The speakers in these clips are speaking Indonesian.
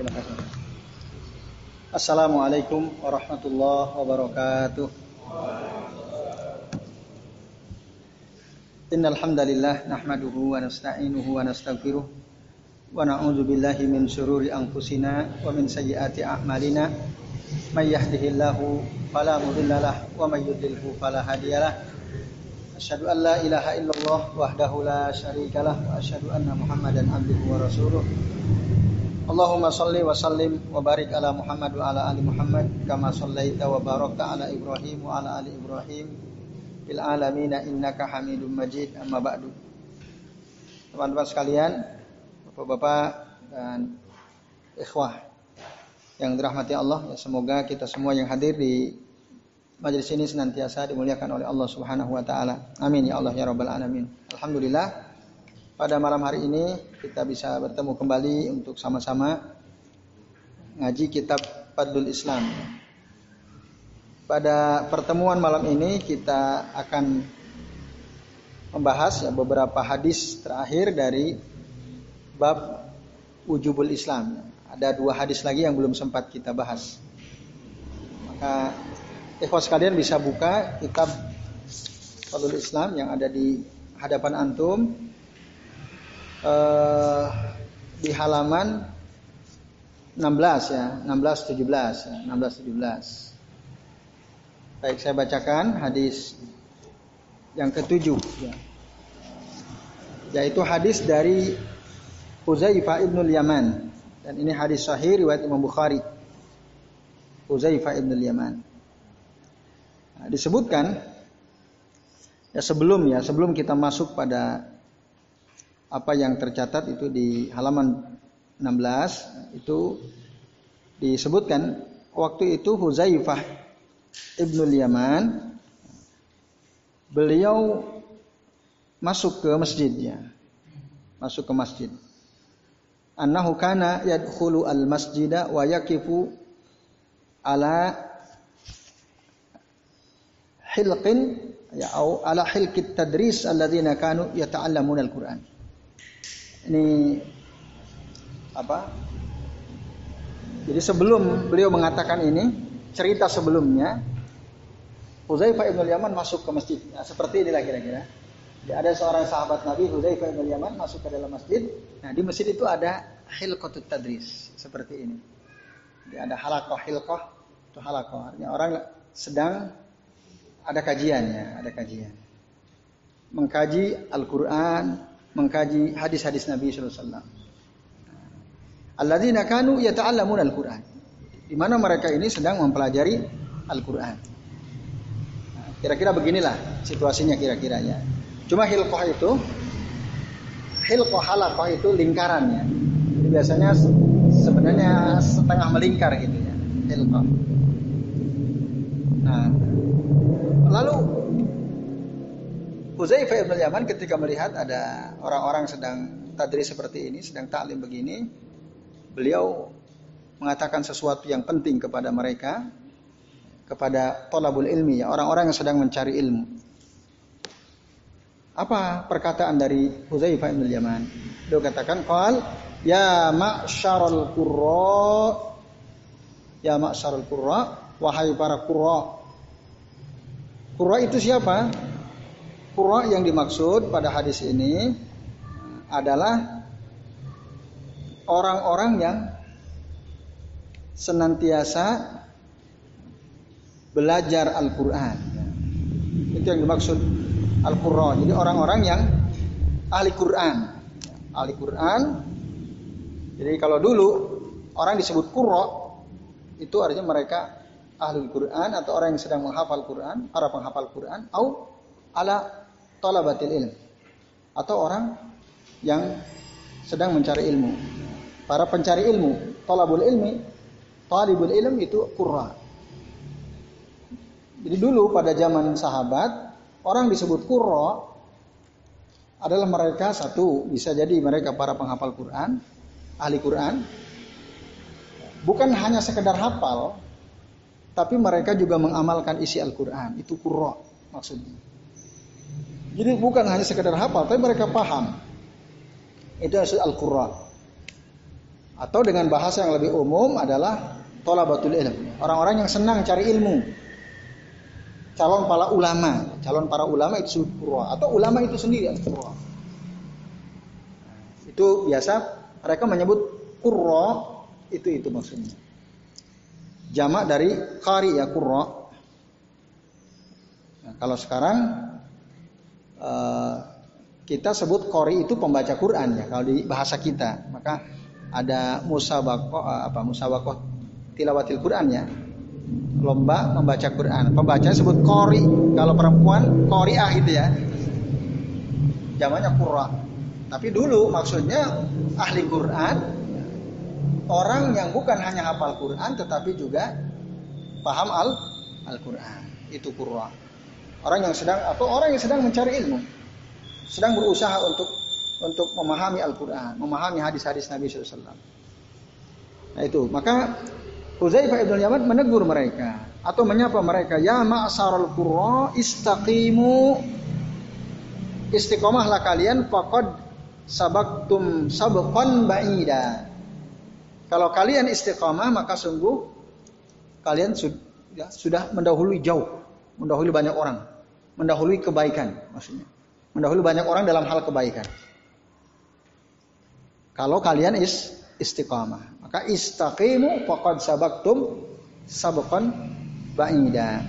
Terima kasih. Assalamualaikum warahmatullahi wabarakatuh. Innal hamdalillah nahmaduhu wa nasta'inuhu wa nastaghfiruh wa na'udzu billahi min syururi anfusina wa min sayyiati a'malina may yahdihillahu fala mudhillalah wa may yudlilhu fala hadiyalah asyhadu an la ilaha illallah wahdahu la syarikalah wa asyhadu anna muhammadan abduhu wa rasuluh Allahumma salli wa sallim wa barik ala Muhammad wa ala ali Muhammad kama sallaita wa barakta ala Ibrahim wa ala ali Ibrahim fil alamin innaka Hamidum Majid amma ba'du. Teman-teman sekalian, Bapak-bapak dan ikhwah yang dirahmati Allah, ya semoga kita semua yang hadir di majelis ini senantiasa dimuliakan oleh Allah Subhanahu wa taala. Amin ya Allah ya rabbal alamin. Alhamdulillah pada malam hari ini kita bisa bertemu kembali untuk sama-sama ngaji kitab Fadlul Islam. Pada pertemuan malam ini kita akan membahas ya beberapa hadis terakhir dari bab wujubul Islam. Ada dua hadis lagi yang belum sempat kita bahas. Maka ikhwas sekalian bisa buka kitab Fadlul Islam yang ada di hadapan antum eh, di halaman 16 ya, 16 17 ya, 16 17. Baik, saya bacakan hadis yang ketujuh ya. Yaitu hadis dari Huzaifah ibnul Yaman dan ini hadis sahih riwayat Imam Bukhari. Huzaifah ibnul Yaman. Nah, disebutkan ya sebelum ya sebelum kita masuk pada apa yang tercatat itu di halaman 16 itu disebutkan waktu itu Huzaifah Ibnul Yaman beliau masuk ke masjidnya masuk ke masjid. Annahu kana yadkhulu al masjida wa yaqifu ala hilqin ya au ala hilqit tadris alladzina kanu yata'allamuna al-Qur'an ini apa jadi sebelum beliau mengatakan ini cerita sebelumnya Huzaifah ibn Yaman masuk ke masjid. Nah, seperti inilah kira-kira. Ada seorang sahabat Nabi Huzaifah ibn Yaman masuk ke dalam masjid. Nah, di masjid itu ada hilqatut tadris seperti ini. Jadi ada halakoh hilqah itu halakoh. Artinya orang sedang ada kajiannya, ada kajian. Mengkaji Al-Qur'an, mengkaji hadis-hadis Nabi sallallahu alaihi wasallam. Alladzina kanu yata'allamuna Al-Qur'an di mana mereka ini sedang mempelajari Al-Quran. Nah, kira-kira beginilah situasinya kira-kiranya. Cuma hilkoh itu, hilkoh halakoh itu lingkarannya. Jadi biasanya sebenarnya setengah melingkar gitu ya, hilkoh. Nah, lalu Uzaifah ibn Yaman ketika melihat ada orang-orang sedang tadri seperti ini, sedang taklim begini, beliau mengatakan sesuatu yang penting kepada mereka kepada tolabul ilmi orang-orang yang sedang mencari ilmu. Apa perkataan dari Huzaifah bin Yaman dia katakan qal ya ma'syarul qurra ya ma'syarul qurra wahai para qurra. Qurra itu siapa qurra yang dimaksud pada hadis ini adalah orang-orang yang senantiasa belajar Al-Quran. Itu yang dimaksud Al-Quran. Jadi orang-orang yang ahli Quran. Ahli Quran. Jadi kalau dulu orang disebut Qurra itu artinya mereka ahli Quran atau orang yang sedang menghafal Quran, para penghafal Quran, atau ala talabatil ilm atau orang yang sedang mencari ilmu. Para pencari ilmu, talabul ilmi talibul ilm itu qurra. Jadi dulu pada zaman sahabat, orang disebut qurra adalah mereka satu, bisa jadi mereka para penghafal Quran, ahli Quran. Bukan hanya sekedar hafal, tapi mereka juga mengamalkan isi Al-Quran. Itu qurra maksudnya. Jadi bukan hanya sekedar hafal, tapi mereka paham. Itu maksud Al-Qurra. Atau dengan bahasa yang lebih umum adalah tolabatul ilm. Orang-orang yang senang cari ilmu. Calon para ulama, calon para ulama itu qurra atau ulama itu sendiri yang qurra. Itu biasa mereka menyebut qurra itu itu maksudnya. Jamak dari qari ya qurra. Nah, kalau sekarang uh, kita sebut qari itu pembaca Quran ya kalau di bahasa kita. Maka ada musabakoh eh, apa musabakoh tilawatil Quran ya. Lomba membaca Quran. Pembaca sebut kori. Kalau perempuan koriah itu ya. Zamannya kurra tapi dulu maksudnya ahli Quran orang yang bukan hanya hafal Quran tetapi juga paham al al Quran itu kurra orang yang sedang atau orang yang sedang mencari ilmu sedang berusaha untuk untuk memahami Al-Quran, memahami hadis-hadis Nabi SAW. Nah itu, maka Uzaifah ibn Yaman menegur mereka atau menyapa mereka, ya al qurra istaqimu istiqomahlah kalian faqad sabaktum sabqan ba'ida. Kalau kalian istiqomah maka sungguh kalian sudah, ya, sudah mendahului jauh, mendahului banyak orang, mendahului kebaikan maksudnya. Mendahului banyak orang dalam hal kebaikan. Kalau kalian is istiqamah, maka istaqimu faqad sabaktum sabqan ba'ida.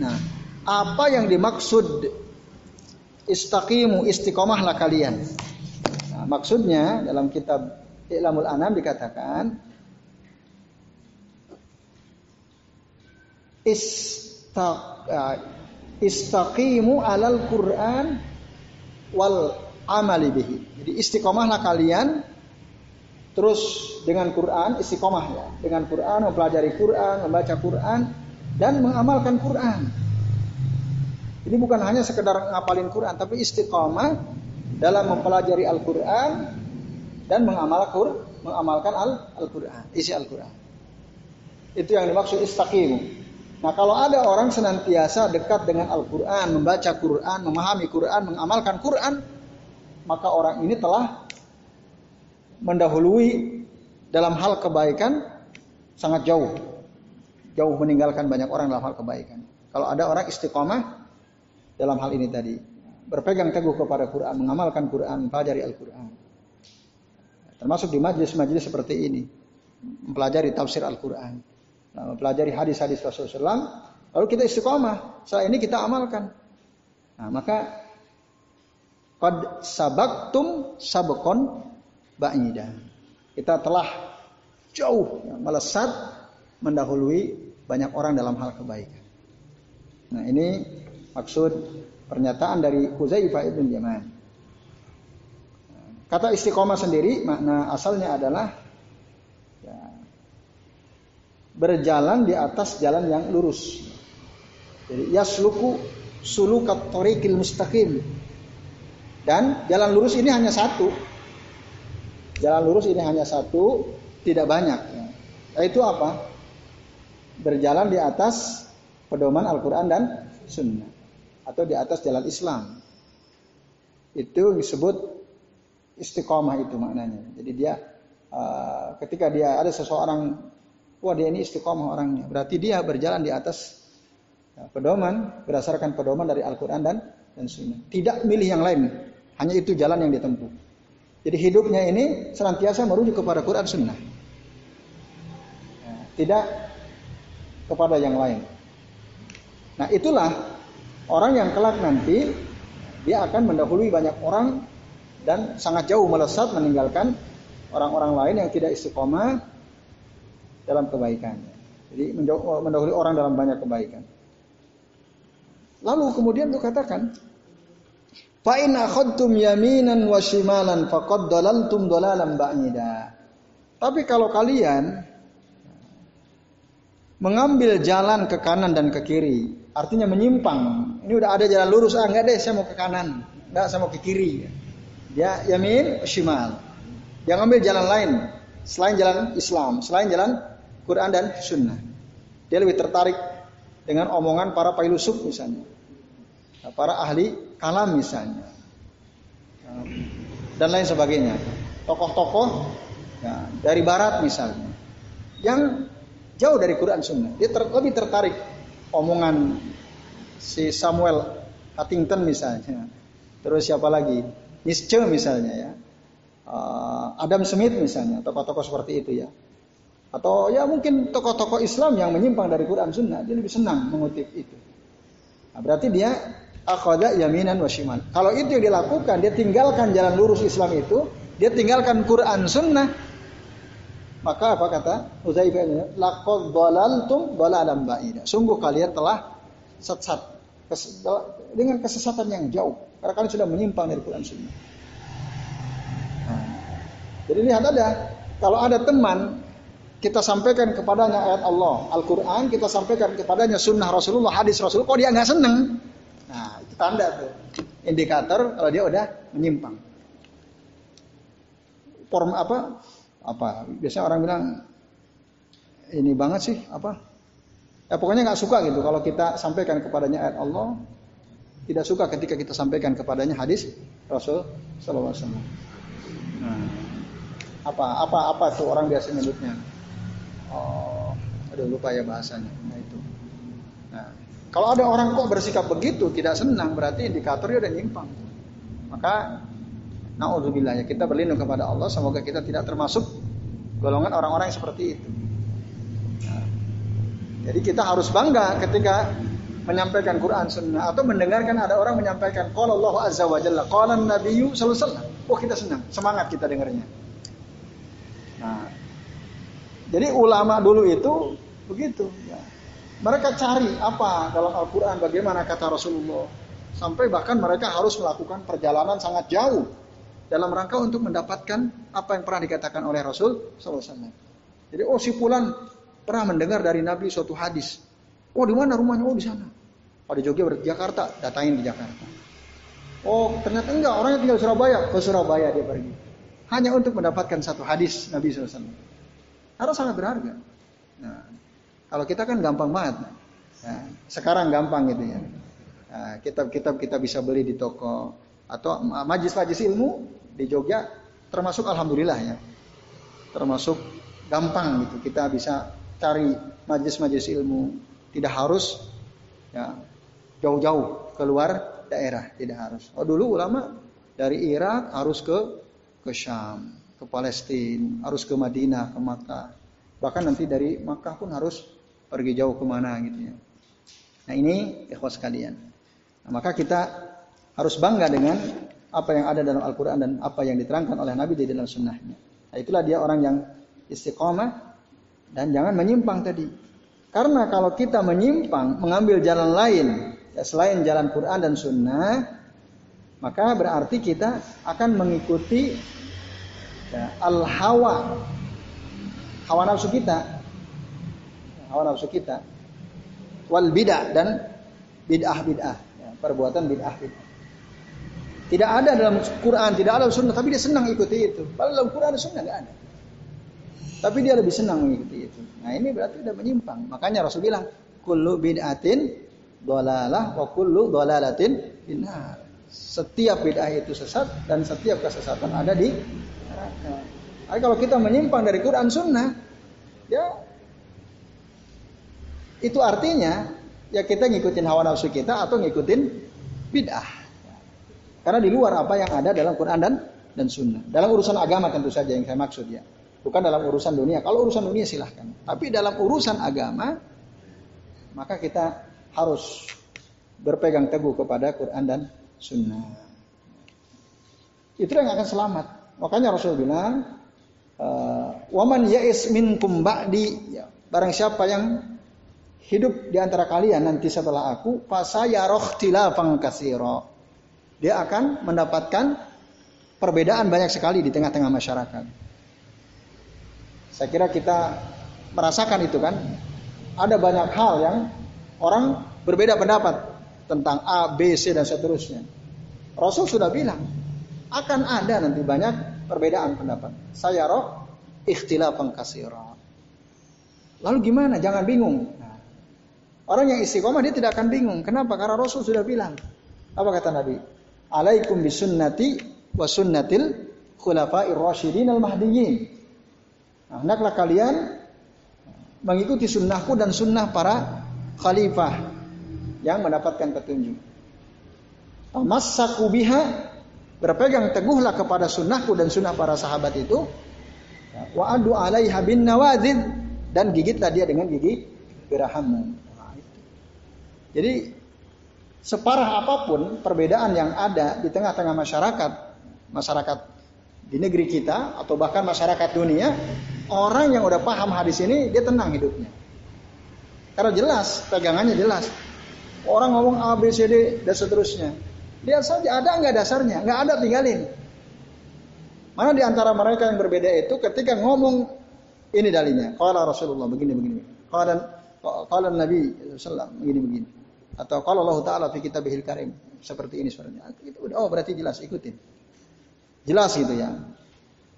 Nah, apa yang dimaksud istaqimu istiqamahlah kalian. Nah, maksudnya dalam kitab Ilamul Anam dikatakan istaq uh, istaqimu alal Quran wal amali bihi. Jadi istiqomahlah kalian Terus dengan Quran istiqomah ya, dengan Quran mempelajari Quran, membaca Quran dan mengamalkan Quran. Ini bukan hanya sekedar ngapalin Quran, tapi istiqomah dalam mempelajari Al-Quran dan mengamalkan mengamalkan Al-Quran, isi Al-Quran. Itu yang dimaksud istaqimu. Nah kalau ada orang senantiasa dekat dengan Al-Quran, membaca Quran, memahami Quran, mengamalkan Quran, maka orang ini telah mendahului dalam hal kebaikan sangat jauh. Jauh meninggalkan banyak orang dalam hal kebaikan. Kalau ada orang istiqomah dalam hal ini tadi. Berpegang teguh kepada Quran, mengamalkan Quran, pelajari Al-Quran. Termasuk di majlis-majlis seperti ini. Mempelajari tafsir Al-Quran. Nah, mempelajari hadis-hadis Rasulullah SAW. Lalu kita istiqomah. Setelah ini kita amalkan. Nah, maka Qad sabaktum sabakon ba'ida. Kita telah jauh ya, melesat mendahului banyak orang dalam hal kebaikan. Nah, ini maksud pernyataan dari Huzaifah ibn Yaman. Kata istiqomah sendiri makna asalnya adalah berjalan di atas jalan yang lurus. Jadi yasluku sulukat tariqil mustaqim. Dan jalan lurus ini hanya satu, Jalan lurus ini hanya satu, tidak banyak. Itu apa? Berjalan di atas pedoman Al-Quran dan Sunnah. Atau di atas jalan Islam. Itu disebut istiqomah itu maknanya. Jadi dia uh, ketika dia ada seseorang, wah dia ini istiqomah orangnya. Berarti dia berjalan di atas uh, pedoman berdasarkan pedoman dari Al-Quran dan dan Sunnah. Tidak milih yang lain. Hanya itu jalan yang ditempuh. Jadi hidupnya ini senantiasa merujuk kepada Quran Sunnah. Nah, tidak kepada yang lain. Nah itulah orang yang kelak nanti dia akan mendahului banyak orang dan sangat jauh melesat meninggalkan orang-orang lain yang tidak istiqomah dalam kebaikan. Jadi mendahului orang dalam banyak kebaikan. Lalu kemudian dia katakan, Fa in akhadtum yaminan wa shimalan faqad dalaltum dalalan ba'ida. Tapi kalau kalian mengambil jalan ke kanan dan ke kiri, artinya menyimpang. Ini udah ada jalan lurus, ah enggak deh saya mau ke kanan, enggak saya mau ke kiri. Ya yamin shimal. Dia ngambil jalan lain selain jalan Islam, selain jalan Quran dan Sunnah. Dia lebih tertarik dengan omongan para filosof misalnya. Para ahli kalam misalnya. Dan lain sebagainya. Tokoh-tokoh ya, dari barat misalnya yang jauh dari Quran Sunnah. Dia ter, lebih tertarik omongan si Samuel Huntington misalnya. Terus siapa lagi? Nietzsche misalnya ya uh, Adam Smith misalnya tokoh-tokoh seperti itu ya atau ya mungkin tokoh-tokoh Islam yang menyimpang dari Quran Sunnah dia lebih senang mengutip itu nah, berarti dia akhada yaminan wasiman kalau itu yang dilakukan dia tinggalkan jalan lurus Islam itu dia tinggalkan Quran Sunnah maka apa kata Uzaifah? Laqad dhalaltum dhalalan ba'ida. Sungguh kalian telah sesat dengan kesesatan yang jauh. Karena kalian sudah menyimpang dari Quran Sunnah. Jadi lihat ada, kalau ada teman kita sampaikan kepadanya ayat Allah, Al-Quran, kita sampaikan kepadanya sunnah Rasulullah, hadis Rasulullah, kok dia nggak seneng? Nah, itu tanda tuh, indikator kalau dia udah menyimpang. Form apa? apa biasanya orang bilang ini banget sih apa ya pokoknya nggak suka gitu kalau kita sampaikan kepadanya ayat Allah tidak suka ketika kita sampaikan kepadanya hadis Rasul Sallallahu Alaihi Wasallam. Nah, apa apa apa tuh orang biasa nyebutnya? Oh, aduh lupa ya bahasanya. Nah itu. Nah, kalau ada orang kok bersikap begitu tidak senang berarti indikatornya udah nyimpang. Maka Nauzubillah ya kita berlindung kepada Allah semoga kita tidak termasuk golongan orang-orang yang seperti itu. Nah, jadi kita harus bangga ketika menyampaikan Quran Sunnah atau mendengarkan ada orang menyampaikan Qala Allah Azza wa Jalla, Qala Nabiyyu sallallahu Oh kita senang, semangat kita dengarnya. Jadi ulama dulu itu begitu. Ya. Mereka cari apa dalam Al-Quran, bagaimana kata Rasulullah. Sampai bahkan mereka harus melakukan perjalanan sangat jauh dalam rangka untuk mendapatkan apa yang pernah dikatakan oleh Rasul SAW. Jadi oh si Pulan pernah mendengar dari Nabi suatu hadis. Oh di mana rumahnya? Oh di sana. Oh di Jogja berarti Jakarta, datangin di Jakarta. Oh ternyata enggak, orangnya tinggal di Surabaya. Ke Surabaya dia pergi. Hanya untuk mendapatkan satu hadis Nabi SAW. Harus sangat berharga. Nah, kalau kita kan gampang banget. Nah, sekarang gampang gitu ya. Nah, kitab-kitab kita bisa beli di toko atau majlis-majlis ilmu di Jogja termasuk alhamdulillah ya. Termasuk gampang gitu. Kita bisa cari majlis-majlis ilmu. Tidak harus ya jauh-jauh keluar daerah, tidak harus. Oh dulu ulama dari Irak harus ke ke Syam, ke Palestina, harus ke Madinah, ke Makkah. Bahkan nanti dari Makkah pun harus pergi jauh ke mana gitu ya. Nah ini ikhwas sekalian. Nah, maka kita harus bangga dengan apa yang ada dalam Al-Quran dan apa yang diterangkan oleh Nabi di dalam sunnahnya. Nah, itulah dia orang yang istiqomah dan jangan menyimpang tadi. Karena kalau kita menyimpang, mengambil jalan lain ya, selain jalan Quran dan Sunnah, maka berarti kita akan mengikuti ya, al hawa, hawa nafsu kita, hawa nafsu kita, wal bidah dan bid'ah bid'ah, ya, perbuatan bid'ah bid'ah. Tidak ada dalam Quran, tidak ada dalam Sunnah, tapi dia senang ikuti itu. Padahal dalam Quran dan Sunnah nggak ada. Tapi dia lebih senang mengikuti itu. Nah ini berarti sudah menyimpang. Makanya Rasul bilang, kullu bid'atin dolalah wa kullu dolalatin binar. Setiap bid'ah itu sesat dan setiap kesesatan ada di neraka. Tapi kalau kita menyimpang dari Quran Sunnah, ya itu artinya ya kita ngikutin hawa nafsu kita atau ngikutin bid'ah. Karena di luar apa yang ada dalam Quran dan dan Sunnah. Dalam urusan agama tentu saja yang saya maksud ya. Bukan dalam urusan dunia. Kalau urusan dunia silahkan. Tapi dalam urusan agama, maka kita harus berpegang teguh kepada Quran dan Sunnah. Itu yang akan selamat. Makanya Rasul bilang, eh, waman ya'is minkum ba'di. Ya, barang siapa yang hidup di antara kalian nanti setelah aku, fasayaroh tilafang kasiro dia akan mendapatkan perbedaan banyak sekali di tengah-tengah masyarakat. Saya kira kita merasakan itu kan. Ada banyak hal yang orang berbeda pendapat tentang A, B, C dan seterusnya. Rasul sudah bilang akan ada nanti banyak perbedaan pendapat. Saya roh ikhtilafan kasira. Lalu gimana? Jangan bingung. Nah, orang yang istiqomah dia tidak akan bingung. Kenapa? Karena Rasul sudah bilang. Apa kata Nabi? alaikum bisunnati wa sunnatil khulafa'ir rasyidin al mahdiyyin. Nah, hendaklah kalian mengikuti sunnahku dan sunnah para khalifah yang mendapatkan petunjuk. Tamassaku berpegang teguhlah kepada sunnahku dan sunnah para sahabat itu. Wa adu alaiha bin nawadzid dan gigitlah dia dengan gigi gerahammu. Nah, Jadi separah apa pun perbedaan yang ada di tengah-tengah masyarakat, masyarakat di negeri kita atau bahkan masyarakat dunia, orang yang udah paham hadis ini dia tenang hidupnya. Karena jelas, pegangannya jelas. Orang ngomong A, B, C, D dan seterusnya. Lihat saja ada nggak dasarnya, nggak ada tinggalin. Mana di antara mereka yang berbeda itu ketika ngomong ini dalilnya. Kalau Rasulullah begini begini. Kalau Nabi Sallam begini begini. Atau kalau Allah Taala fi kitabihil karim seperti ini suaranya. Itu oh berarti jelas ikutin. Jelas gitu ya.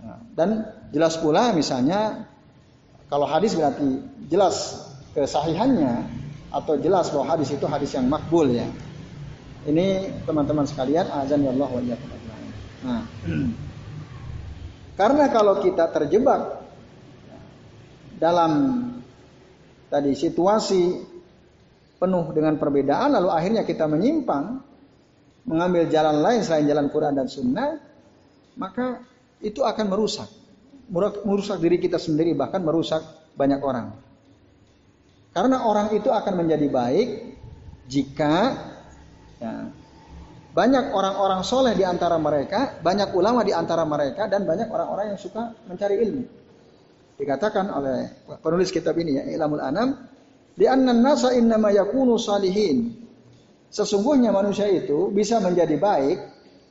Nah, dan jelas pula misalnya kalau hadis berarti jelas kesahihannya atau jelas bahwa hadis itu hadis yang makbul ya. Ini teman-teman sekalian azan ya Allah wa Nah, karena kalau kita terjebak dalam tadi situasi penuh dengan perbedaan lalu akhirnya kita menyimpang mengambil jalan lain selain jalan Quran dan Sunnah maka itu akan merusak. Merusak diri kita sendiri bahkan merusak banyak orang. Karena orang itu akan menjadi baik jika ya, banyak orang-orang soleh di antara mereka, banyak ulama di antara mereka, dan banyak orang-orang yang suka mencari ilmu. Dikatakan oleh penulis kitab ini ya, Ilamul Anam, di annan nasa innama yakunu salihin. Sesungguhnya manusia itu bisa menjadi baik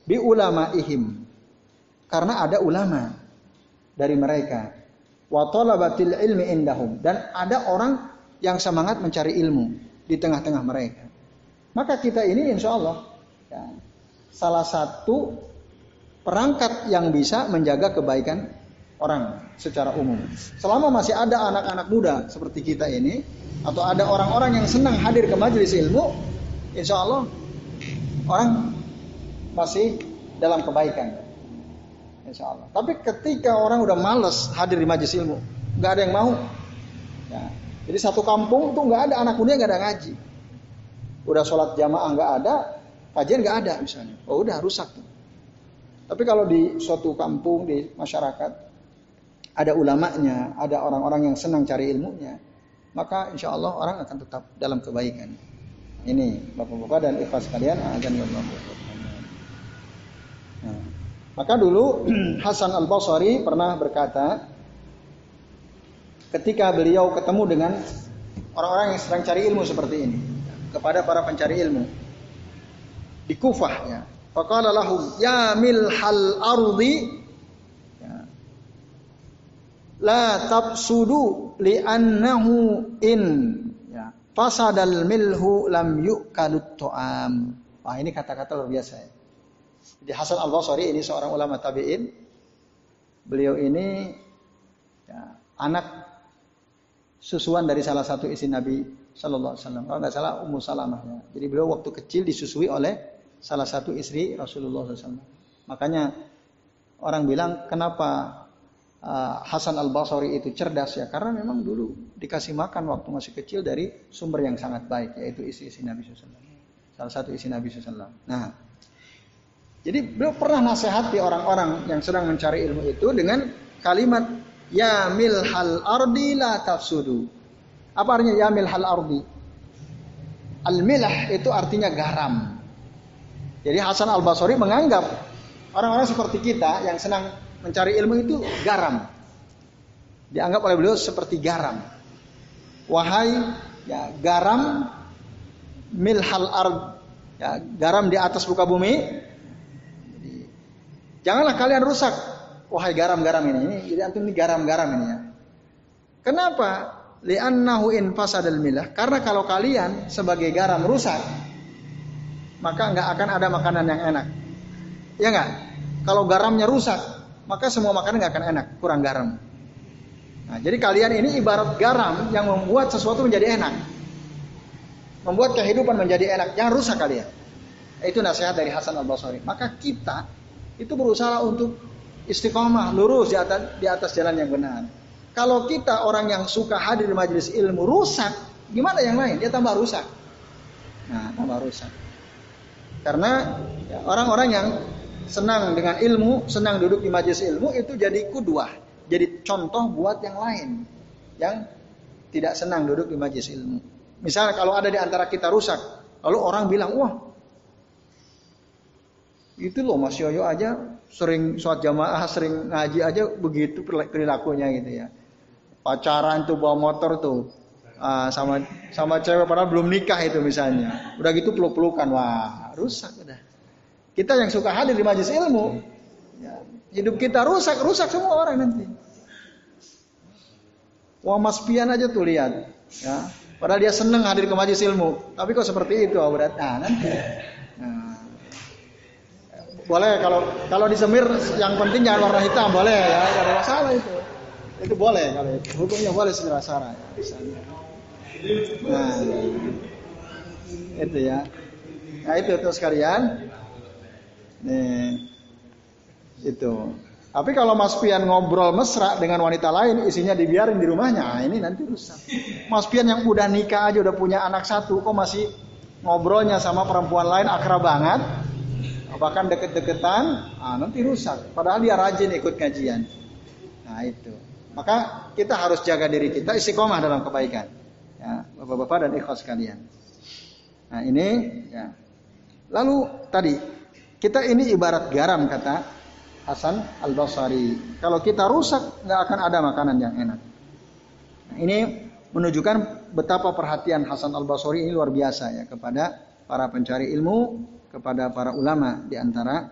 bi ulama ihim. Karena ada ulama dari mereka. Wa talabatil ilmi indahum. Dan ada orang yang semangat mencari ilmu di tengah-tengah mereka. Maka kita ini insya Allah ya, salah satu perangkat yang bisa menjaga kebaikan orang secara umum. Selama masih ada anak-anak muda seperti kita ini, atau ada orang-orang yang senang hadir ke majelis ilmu, insya Allah orang masih dalam kebaikan. Insya Allah. Tapi ketika orang udah males hadir di majelis ilmu, nggak ada yang mau. Ya. Jadi satu kampung tuh nggak ada anak muda nggak ada ngaji. Udah sholat jamaah nggak ada, kajian nggak ada misalnya. Oh udah rusak tuh. Tapi kalau di suatu kampung di masyarakat ada ulamanya, ada orang-orang yang senang cari ilmunya, maka insya Allah orang akan tetap dalam kebaikan. Ini bapak-bapak dan ikhlas kalian akan nah, maka dulu Hasan Al Basri pernah berkata, ketika beliau ketemu dengan orang-orang yang sedang cari ilmu seperti ini, kepada para pencari ilmu di Kufah ya. Faqala lahum ya milhal ardi la tabsudu li'annahu in ya fasadal milhu lam yu'kalut ta'am. Wah ini kata-kata luar biasa ya. Jadi Hasan Al Basri ini seorang ulama tabiin. Beliau ini ya, anak susuan dari salah satu istri Nabi Shallallahu Alaihi Wasallam. Kalau nggak salah Ummu Salamah ya. Jadi beliau waktu kecil disusui oleh salah satu istri Rasulullah SAW. Makanya orang bilang kenapa uh, Hasan Al Basri itu cerdas ya karena memang dulu dikasih makan waktu masih kecil dari sumber yang sangat baik yaitu isi-isi Nabi SAW. Salah satu isi Nabi SAW. Nah, jadi beliau pernah nasihati orang-orang yang sedang mencari ilmu itu dengan kalimat ya milhal ardi la tafsudu. Apa artinya ya milhal ardi? Al milah itu artinya garam. Jadi Hasan Al Basri menganggap orang-orang seperti kita yang senang mencari ilmu itu garam. Dianggap oleh beliau seperti garam. Wahai ya garam milhal ard ya garam di atas muka bumi. Janganlah kalian rusak wahai garam-garam ini. ini. Jadi antum ini garam-garam ini ya. Kenapa? Li'annahu in fasadal milah. Karena kalau kalian sebagai garam rusak, maka nggak akan ada makanan yang enak. Ya nggak? Kalau garamnya rusak, maka semua makanan nggak akan enak, kurang garam. Nah, jadi kalian ini ibarat garam yang membuat sesuatu menjadi enak. Membuat kehidupan menjadi enak. Jangan rusak kalian. Itu nasihat dari Hasan Al Basri. Maka kita itu berusaha untuk istiqomah, lurus di atas di atas jalan yang benar. Kalau kita orang yang suka hadir di majelis ilmu rusak, gimana yang lain? Dia tambah rusak. Nah, tambah rusak. Karena ya, orang-orang yang senang dengan ilmu, senang duduk di majelis ilmu itu jadi kudwah, jadi contoh buat yang lain yang tidak senang duduk di majelis ilmu. Misalnya kalau ada di antara kita rusak, lalu orang bilang, wah itu loh Mas Yoyo aja sering sholat jamaah, sering ngaji aja begitu perilakunya gitu ya pacaran tuh bawa motor tuh. Uh, sama sama cewek padahal belum nikah itu misalnya. Udah gitu peluk pelukan wah rusak udah kita yang suka hadir di majelis ilmu ya, hidup kita rusak rusak semua orang nanti. Wah mas pian aja tuh lihat ya. Padahal dia seneng hadir ke majelis ilmu. Tapi kok seperti itu berat nah nanti. Nah, boleh kalau kalau disemir yang penting jangan warna hitam boleh ya. Tidak ada masalah itu itu boleh kalau. Hukumnya boleh secara sara ya, Nah, itu ya. Nah itu tuh sekalian. Nih, itu. Tapi kalau Mas Pian ngobrol mesra dengan wanita lain, isinya dibiarin di rumahnya, nah ini nanti rusak. Mas Pian yang udah nikah aja, udah punya anak satu, kok masih ngobrolnya sama perempuan lain akrab banget, bahkan deket-deketan, nah nanti rusak. Padahal dia rajin ikut kajian. Nah itu. Maka kita harus jaga diri kita istiqomah dalam kebaikan. Ya, Bapak-bapak dan ikhlas sekalian. Nah, ini ya. Lalu tadi kita ini ibarat garam kata Hasan Al Basri. Kalau kita rusak nggak akan ada makanan yang enak. Nah, ini menunjukkan betapa perhatian Hasan Al Basri ini luar biasa ya kepada para pencari ilmu, kepada para ulama di antara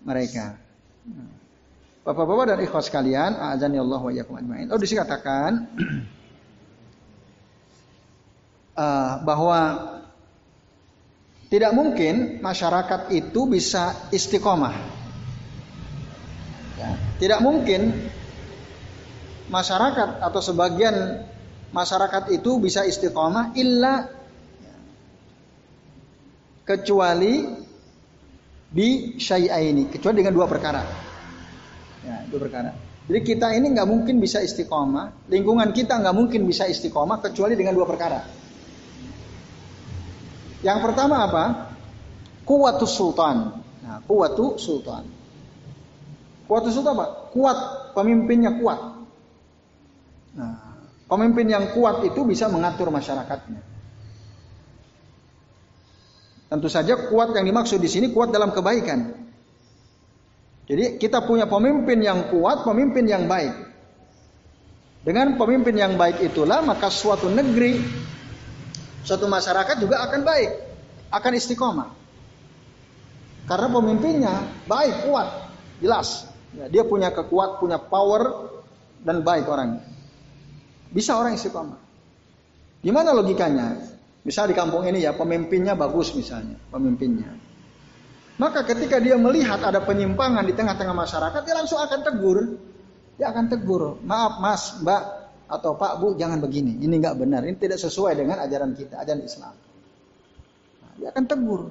mereka. Nah, Bapak-bapak dan ikhwas sekalian, azani Allah wa iyyakum ajmain. Oh, dikatakan uh, bahwa tidak mungkin masyarakat itu bisa istiqomah. Ya, tidak mungkin masyarakat atau sebagian masyarakat itu bisa istiqomah illa kecuali di syai'aini, kecuali dengan dua perkara. Ya, itu perkara. Jadi kita ini nggak mungkin bisa istiqomah, lingkungan kita nggak mungkin bisa istiqomah kecuali dengan dua perkara. Yang pertama apa? Kuwatus sultan. Nah, kuwatu sultan. Kuwatu sultan apa? Kuat, pemimpinnya kuat. Nah, pemimpin yang kuat itu bisa mengatur masyarakatnya. Tentu saja kuat yang dimaksud di sini kuat dalam kebaikan. Jadi kita punya pemimpin yang kuat, pemimpin yang baik. Dengan pemimpin yang baik itulah maka suatu negeri, suatu masyarakat juga akan baik, akan istiqomah. Karena pemimpinnya baik, kuat, jelas. Ya, dia punya kekuat, punya power dan baik orang. Bisa orang istiqomah. Gimana logikanya? Misal di kampung ini ya pemimpinnya bagus misalnya, pemimpinnya. Maka ketika dia melihat ada penyimpangan di tengah-tengah masyarakat, dia langsung akan tegur. Dia akan tegur, maaf mas, mbak, atau pak, bu, jangan begini. Ini nggak benar, ini tidak sesuai dengan ajaran kita, ajaran Islam. Nah, dia akan tegur.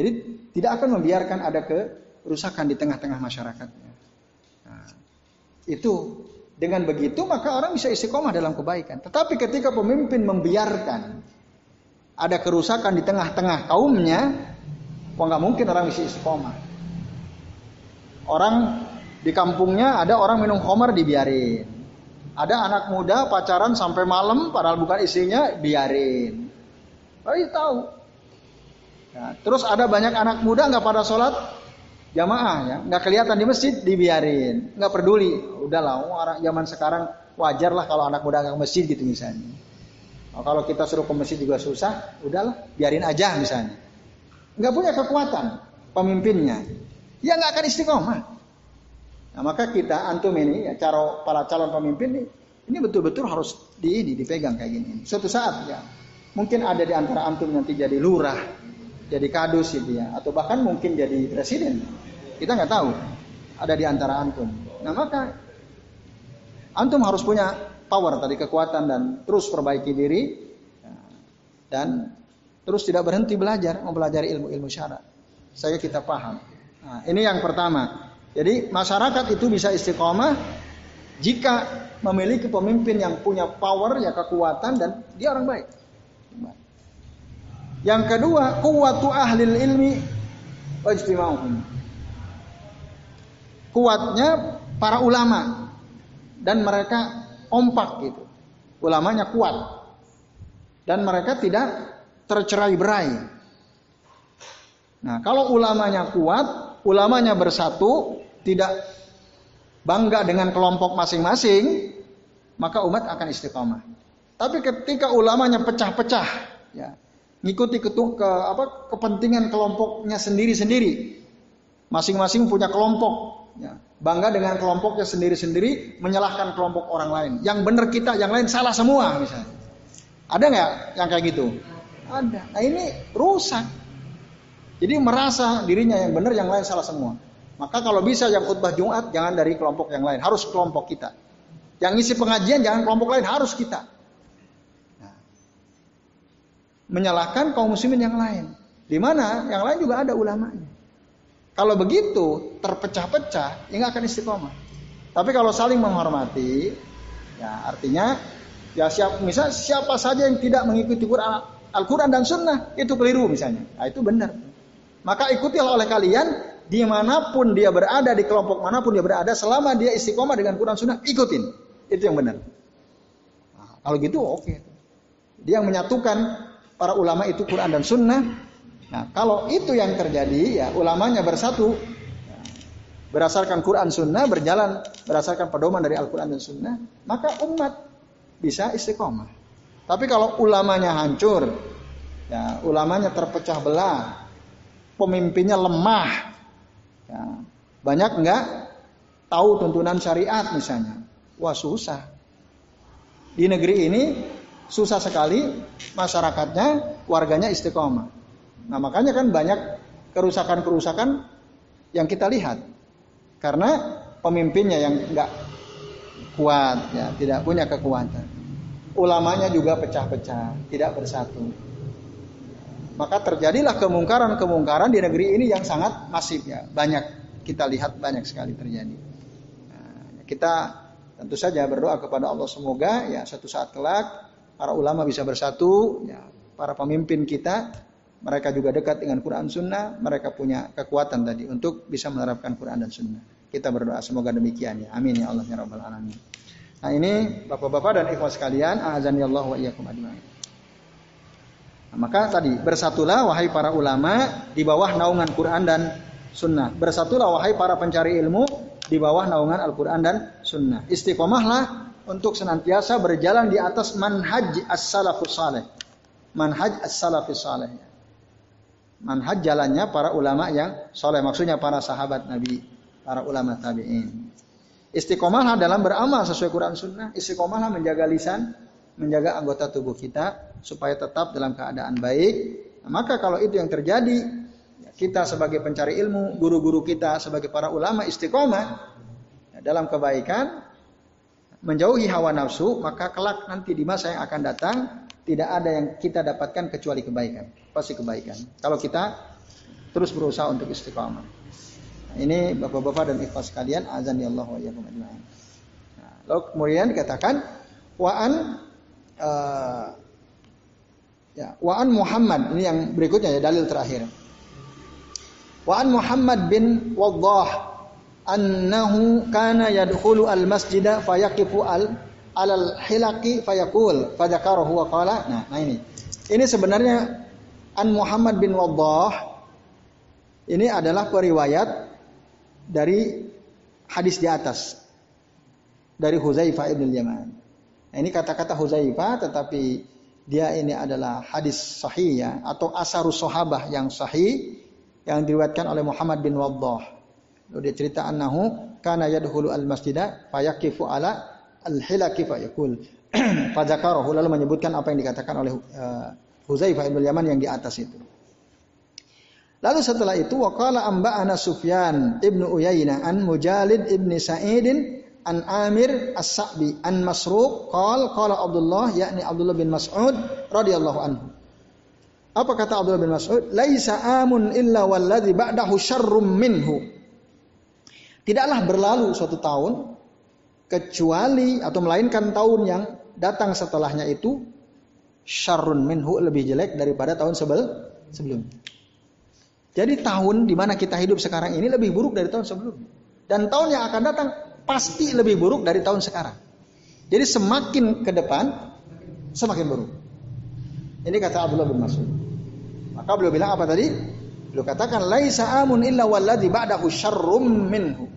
Jadi tidak akan membiarkan ada kerusakan di tengah-tengah masyarakatnya. Nah, itu dengan begitu maka orang bisa istiqomah dalam kebaikan. Tetapi ketika pemimpin membiarkan ada kerusakan di tengah-tengah kaumnya, Wah nggak mungkin orang isi istiqomah. Orang di kampungnya ada orang minum homer dibiarin. Ada anak muda pacaran sampai malam padahal bukan isinya biarin. Tapi tahu. Ya, terus ada banyak anak muda nggak pada sholat jamaah ya, nggak kelihatan di masjid dibiarin, nggak peduli. Udahlah, orang zaman sekarang wajar lah kalau anak muda nggak ke masjid gitu misalnya. Oh, kalau kita suruh ke masjid juga susah, udahlah biarin aja misalnya nggak punya kekuatan pemimpinnya, ya nggak akan istiqomah. Nah, maka kita antum ini ya cara para calon pemimpin ini ini betul-betul harus di ini dipegang kayak gini. Suatu saat ya mungkin ada di antara antum nanti jadi lurah, jadi kadus gitu ya, atau bahkan mungkin jadi presiden. Kita nggak tahu. Ada di antara antum. Nah maka antum harus punya power tadi kekuatan dan terus perbaiki diri ya, dan terus tidak berhenti belajar, mempelajari ilmu-ilmu syarat. Saya kita paham. Nah, ini yang pertama. Jadi masyarakat itu bisa istiqomah Jika memiliki pemimpin yang punya power, ya kekuatan dan dia orang baik. Yang kedua, kuwatu ahli ilmi wajtima'uhum. Kuatnya para ulama dan mereka kompak gitu. Ulamanya kuat. Dan mereka tidak tercerai berai. Nah, kalau ulamanya kuat, ulamanya bersatu, tidak bangga dengan kelompok masing-masing, maka umat akan istiqomah. Tapi ketika ulamanya pecah-pecah, ya, ngikuti ketuk ke apa kepentingan kelompoknya sendiri-sendiri, masing-masing punya kelompok, ya, bangga dengan kelompoknya sendiri-sendiri, menyalahkan kelompok orang lain. Yang benar kita, yang lain salah semua misalnya. Ada nggak yang kayak gitu? Ada. Nah ini rusak. Jadi merasa dirinya yang benar, yang lain salah semua. Maka kalau bisa yang khutbah Jumat jangan dari kelompok yang lain, harus kelompok kita. Yang isi pengajian jangan kelompok lain, harus kita. Nah, menyalahkan kaum muslimin yang lain. Di mana yang lain juga ada ulamanya. Kalau begitu terpecah-pecah, nggak akan istiqomah. Tapi kalau saling menghormati, ya artinya ya siap, misal siapa saja yang tidak mengikuti Quran, Al-Quran dan Sunnah itu keliru misalnya. Nah, itu benar. Maka ikutilah oleh kalian di mana pun dia berada, di kelompok mana pun dia berada, selama dia istiqomah dengan Quran Sunnah, ikutin. Itu yang benar. Nah, kalau gitu oke. Okay. Dia yang menyatukan para ulama itu Quran dan Sunnah. Nah, kalau itu yang terjadi, ya ulamanya bersatu, berdasarkan Quran Sunnah, berjalan berdasarkan pedoman dari Al-Quran dan Sunnah, maka umat bisa istiqomah. Tapi kalau ulamanya hancur, ya ulamanya terpecah belah, pemimpinnya lemah, Ya. Banyak enggak tahu tuntunan syariat misalnya. Wah susah. Di negeri ini susah sekali masyarakatnya, warganya istiqomah. Nah makanya kan banyak kerusakan-kerusakan yang kita lihat. Karena pemimpinnya yang enggak kuat, ya, tidak punya kekuatan. Ulamanya juga pecah-pecah, tidak bersatu. Maka terjadilah kemungkaran-kemungkaran di negeri ini yang sangat masif ya. Banyak kita lihat banyak sekali terjadi. Nah, kita tentu saja berdoa kepada Allah semoga ya satu saat kelak para ulama bisa bersatu, ya, para pemimpin kita mereka juga dekat dengan Quran Sunnah, mereka punya kekuatan tadi untuk bisa menerapkan Quran dan Sunnah. Kita berdoa semoga demikian ya. Amin ya Allah ya Rabbal Alamin. Nah ini bapak-bapak dan ikhwas sekalian, azani Allah wa iyyakum. Nah, maka tadi bersatulah wahai para ulama di bawah naungan Quran dan Sunnah. Bersatulah wahai para pencari ilmu di bawah naungan Al-Quran dan Sunnah. Istiqomahlah untuk senantiasa berjalan di atas manhaj as-salafus saleh. Manhaj as-salafus saleh. Manhaj jalannya para ulama yang soleh. Maksudnya para sahabat Nabi, para ulama tabi'in. Istiqomahlah dalam beramal sesuai Quran Sunnah. Istiqomahlah menjaga lisan, menjaga anggota tubuh kita supaya tetap dalam keadaan baik. Nah, maka kalau itu yang terjadi, kita sebagai pencari ilmu, guru-guru kita sebagai para ulama istiqomah ya, dalam kebaikan, menjauhi hawa nafsu, maka kelak nanti di masa yang akan datang tidak ada yang kita dapatkan kecuali kebaikan, pasti kebaikan. Kalau kita terus berusaha untuk istiqomah. Ini bapak-bapak dan ikhlas sekalian, azan ya Allah wa Nah, lalu kemudian dikatakan waan uh, ya, Waan Muhammad. Ini yang berikutnya ya dalil terakhir. Waan Muhammad bin Waddah annahu kana yadkhulu al masjida fayaqifu al alal hilaqi fayaqul fadzakarahu wa qala. Nah, nah ini. Ini sebenarnya an Muhammad bin Waddah ini adalah periwayat dari hadis di atas dari Huzaifah ibn Yaman Nah, ini kata-kata Huzaifah tetapi dia ini adalah hadis sahih ya atau asarus sahabah yang sahih yang diriwayatkan oleh Muhammad bin Waddah. Lalu dia cerita annahu kana yadkhulu al masjidah fayaqifu ala al hilaki fayaqul. Fadzakarahu lalu menyebutkan apa yang dikatakan oleh uh, Huzaifah bin Yaman yang di atas itu. Lalu setelah itu waqala amba'ana Sufyan ibnu Uyainah an Mujalid ibni Sa'idin an Amir As-Sa'bi an Masruq qal qala Abdullah yakni Abdullah bin Mas'ud radhiyallahu anhu. Apa kata Abdullah bin Mas'ud? Laisa amun illa walladzi ba'dahu syarrum minhu. Tidaklah berlalu suatu tahun kecuali atau melainkan tahun yang datang setelahnya itu syarrun minhu lebih jelek daripada tahun sebel sebelum. Jadi tahun di mana kita hidup sekarang ini lebih buruk dari tahun sebelumnya. Dan tahun yang akan datang pasti lebih buruk dari tahun sekarang. Jadi semakin ke depan semakin buruk. Ini kata Abdullah bin Mas'ud. Maka beliau bilang apa tadi? Beliau katakan laisa amun illa walladhi ba'dahu syarrum minhu.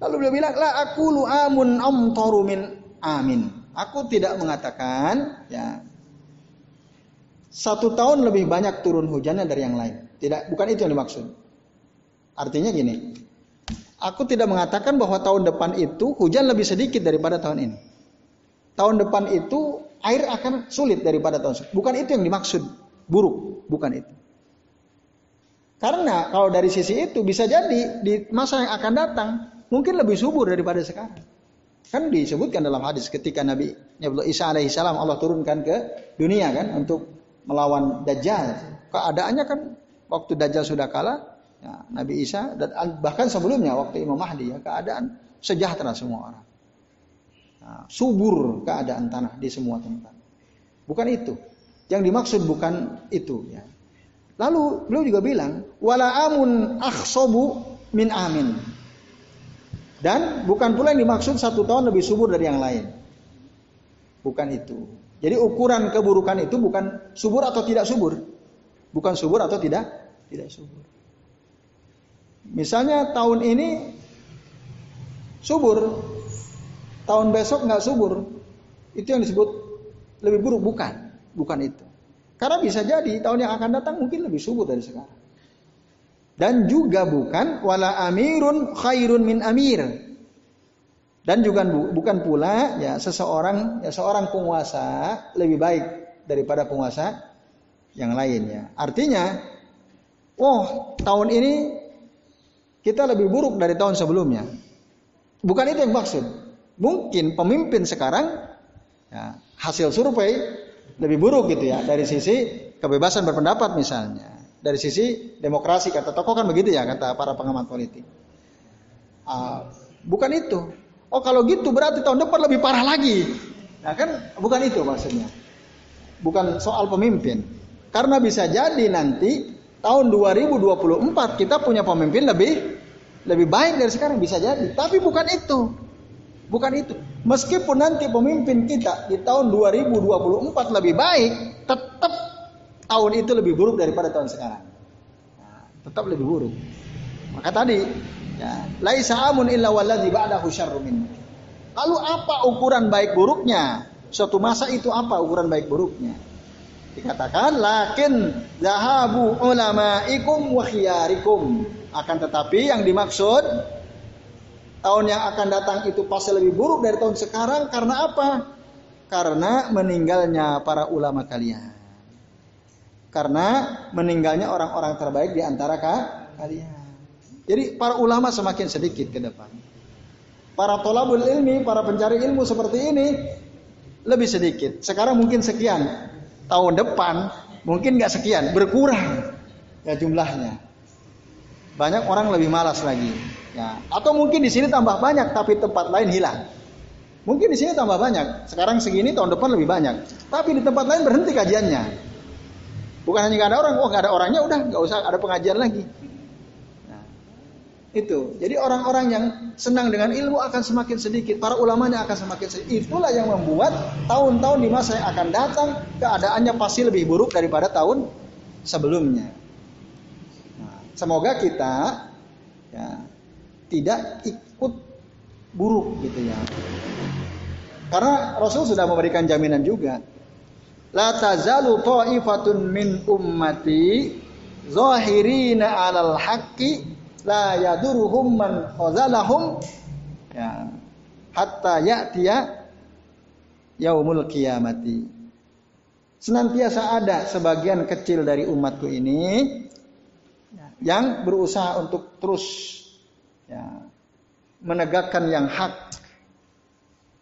Lalu beliau bilang la aqulu amun amtaru min amin. Aku tidak mengatakan ya satu tahun lebih banyak turun hujannya dari yang lain. Tidak, bukan itu yang dimaksud. Artinya gini, aku tidak mengatakan bahwa tahun depan itu hujan lebih sedikit daripada tahun ini. Tahun depan itu air akan sulit daripada tahun sebelumnya. Bukan itu yang dimaksud. Buruk, bukan itu. Karena kalau dari sisi itu bisa jadi di masa yang akan datang mungkin lebih subur daripada sekarang. Kan disebutkan dalam hadis ketika Nabi Isa alaihissalam Allah turunkan ke dunia kan untuk melawan Dajjal. Keadaannya kan waktu Dajjal sudah kalah, ya, Nabi Isa dan bahkan sebelumnya waktu Imam Mahdi ya keadaan sejahtera semua orang. Nah, subur keadaan tanah di semua tempat. Bukan itu. Yang dimaksud bukan itu ya. Lalu beliau juga bilang, wala amun min amin. Dan bukan pula yang dimaksud satu tahun lebih subur dari yang lain. Bukan itu. Jadi ukuran keburukan itu bukan subur atau tidak subur. Bukan subur atau tidak tidak subur. Misalnya tahun ini subur, tahun besok nggak subur, itu yang disebut lebih buruk bukan, bukan itu. Karena bisa jadi tahun yang akan datang mungkin lebih subur dari sekarang. Dan juga bukan wala amirun khairun min amir. Dan juga bukan pula ya seseorang ya seorang penguasa lebih baik daripada penguasa yang lainnya. Artinya, oh tahun ini kita lebih buruk dari tahun sebelumnya. Bukan itu yang maksud. Mungkin pemimpin sekarang ya, hasil survei lebih buruk gitu ya dari sisi kebebasan berpendapat misalnya dari sisi demokrasi kata tokoh kan begitu ya kata para pengamat politik. Uh, bukan itu. Oh kalau gitu berarti tahun depan lebih parah lagi. Nah kan bukan itu maksudnya. Bukan soal pemimpin. Karena bisa jadi nanti tahun 2024 kita punya pemimpin lebih lebih baik dari sekarang bisa jadi. Tapi bukan itu. Bukan itu. Meskipun nanti pemimpin kita di tahun 2024 lebih baik, tetap tahun itu lebih buruk daripada tahun sekarang. Nah, tetap lebih buruk. Maka tadi ya, laisa amun illa walladzi ba'dahu syarrumin. Lalu apa ukuran baik buruknya? Suatu masa itu apa ukuran baik buruknya? Dikatakan lakin zahabu ulamaikum wa khiyarikum. Akan tetapi yang dimaksud tahun yang akan datang itu pasti lebih buruk dari tahun sekarang karena apa? Karena meninggalnya para ulama kalian karena meninggalnya orang-orang terbaik di antara kalian. Jadi para ulama semakin sedikit ke depan. Para tolabul ilmi, para pencari ilmu seperti ini lebih sedikit. Sekarang mungkin sekian. Tahun depan mungkin nggak sekian, berkurang ya jumlahnya. Banyak orang lebih malas lagi. Ya. Atau mungkin di sini tambah banyak tapi tempat lain hilang. Mungkin di sini tambah banyak. Sekarang segini tahun depan lebih banyak. Tapi di tempat lain berhenti kajiannya. Bukan hanya nggak ada orang, oh nggak ada orangnya udah nggak usah ada pengajian lagi. Itu. Jadi orang-orang yang senang dengan ilmu akan semakin sedikit, para ulamanya akan semakin sedikit. Itulah yang membuat tahun-tahun di masa yang akan datang keadaannya pasti lebih buruk daripada tahun sebelumnya. Nah, semoga kita ya, tidak ikut buruk gitu ya. Karena Rasul sudah memberikan jaminan juga la tazalu ta'ifatun min ummati zahirina 'alal haqqi la yaduruhum man khazalahum ya hatta ya'tiya yaumul qiyamati senantiasa ada sebagian kecil dari umatku ini yang berusaha untuk terus ya, menegakkan yang hak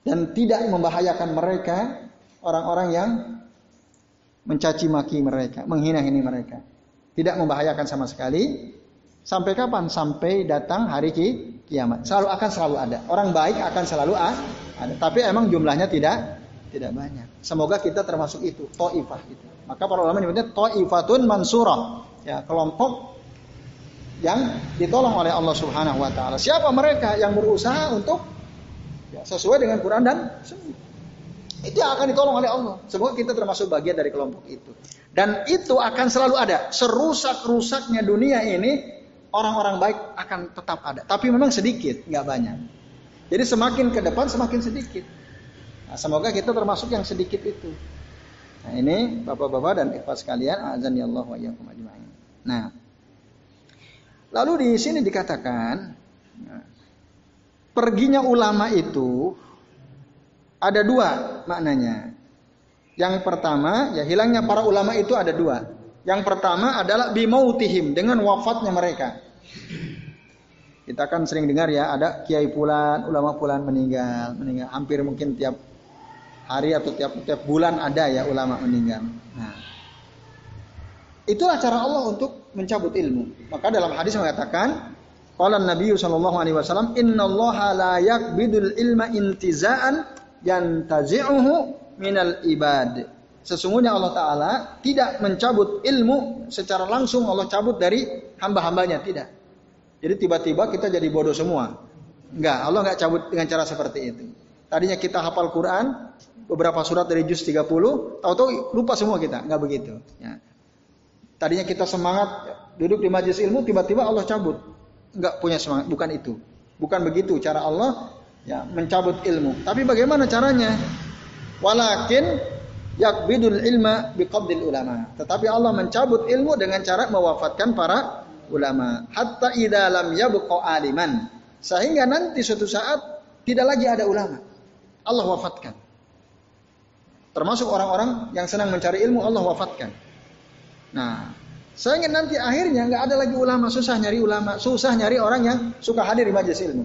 dan tidak membahayakan mereka orang-orang yang mencaci maki mereka, menghina-hina mereka. Tidak membahayakan sama sekali. Sampai kapan? Sampai datang hari kiamat. Selalu akan selalu ada. Orang baik akan selalu ada. Tapi emang jumlahnya tidak tidak banyak. Semoga kita termasuk itu, to'ifah itu. Maka para ulama menyebutnya to'ifatun mansurah. Ya, kelompok yang ditolong oleh Allah Subhanahu wa taala. Siapa mereka yang berusaha untuk ya, sesuai dengan Quran dan Sunnah? Itu akan ditolong oleh Allah. Semoga kita termasuk bagian dari kelompok itu. Dan itu akan selalu ada. Serusak-rusaknya dunia ini, orang-orang baik akan tetap ada. Tapi memang sedikit, nggak banyak. Jadi semakin ke depan semakin sedikit. Nah, semoga kita termasuk yang sedikit itu. Nah ini bapak-bapak dan ikhwas sekalian, azan ya Allah wa ajma'in. Nah, lalu di sini dikatakan, nah, perginya ulama itu ada dua maknanya. Yang pertama, ya hilangnya para ulama itu ada dua. Yang pertama adalah bimautihim dengan wafatnya mereka. Kita kan sering dengar ya, ada kiai pulan, ulama pulan meninggal, meninggal hampir mungkin tiap hari atau tiap tiap bulan ada ya ulama meninggal. Nah, itulah cara Allah untuk mencabut ilmu. Maka dalam hadis mengatakan, Qala Nabi sallallahu alaihi wasallam, "Innallaha la yakbidul ilma intiza'an yantazi'uhu minal ibad. Sesungguhnya Allah Ta'ala tidak mencabut ilmu secara langsung Allah cabut dari hamba-hambanya. Tidak. Jadi tiba-tiba kita jadi bodoh semua. Enggak, Allah enggak cabut dengan cara seperti itu. Tadinya kita hafal Quran, beberapa surat dari juz 30, tahu-tahu lupa semua kita. Enggak begitu. Ya. Tadinya kita semangat duduk di majlis ilmu, tiba-tiba Allah cabut. Enggak punya semangat, bukan itu. Bukan begitu cara Allah ya mencabut ilmu. Tapi bagaimana caranya? Walakin yakbidul ilma biqabdil ulama. Tetapi Allah mencabut ilmu dengan cara mewafatkan para ulama. Hatta idza lam yabqa aliman. Sehingga nanti suatu saat tidak lagi ada ulama. Allah wafatkan. Termasuk orang-orang yang senang mencari ilmu Allah wafatkan. Nah, sehingga nanti akhirnya nggak ada lagi ulama, susah nyari ulama, susah nyari orang yang suka hadir di majelis ilmu.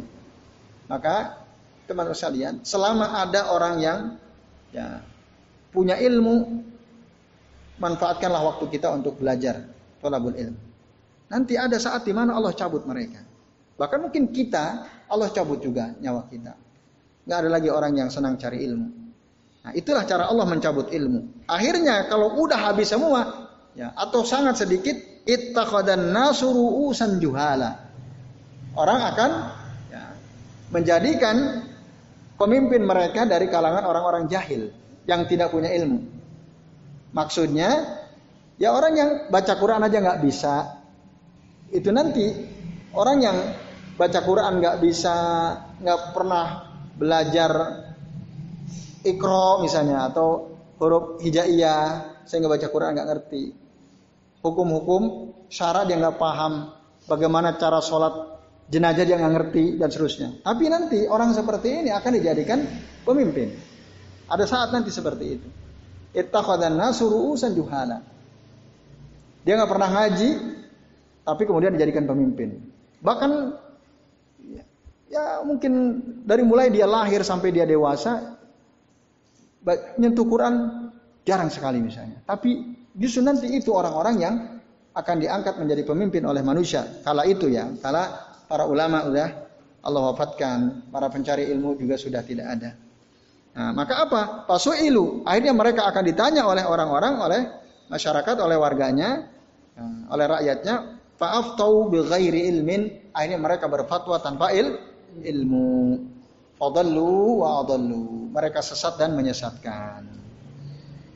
Maka teman-teman sekalian, selama ada orang yang ya punya ilmu, manfaatkanlah waktu kita untuk belajar tolabul ilmu. Nanti ada saat di mana Allah cabut mereka. Bahkan mungkin kita Allah cabut juga nyawa kita. Nggak ada lagi orang yang senang cari ilmu. Nah, itulah cara Allah mencabut ilmu. Akhirnya kalau udah habis semua, ya atau sangat sedikit, ittakhadhan nasuru usan juhala. Orang akan ya, menjadikan pemimpin mereka dari kalangan orang-orang jahil yang tidak punya ilmu. Maksudnya, ya orang yang baca Quran aja nggak bisa, itu nanti orang yang baca Quran nggak bisa, nggak pernah belajar ikro misalnya atau huruf hijaiyah, saya nggak baca Quran nggak ngerti. Hukum-hukum syarat dia nggak paham, bagaimana cara sholat jenazah dia nggak ngerti dan seterusnya. Tapi nanti orang seperti ini akan dijadikan pemimpin. Ada saat nanti seperti itu. Ittakhadhan nasuru usan juhala. Dia nggak pernah ngaji, tapi kemudian dijadikan pemimpin. Bahkan ya, ya mungkin dari mulai dia lahir sampai dia dewasa nyentuh Quran jarang sekali misalnya. Tapi justru nanti itu orang-orang yang akan diangkat menjadi pemimpin oleh manusia. Kala itu ya, kala para ulama udah Allah wafatkan, para pencari ilmu juga sudah tidak ada. Nah, maka apa? Pasuilu. Akhirnya mereka akan ditanya oleh orang-orang, oleh masyarakat, oleh warganya, nah, oleh rakyatnya. Fa'aftau bi ghairi ilmin. Akhirnya mereka berfatwa tanpa il, ilmu. Fadallu wa adallu. Mereka sesat dan menyesatkan.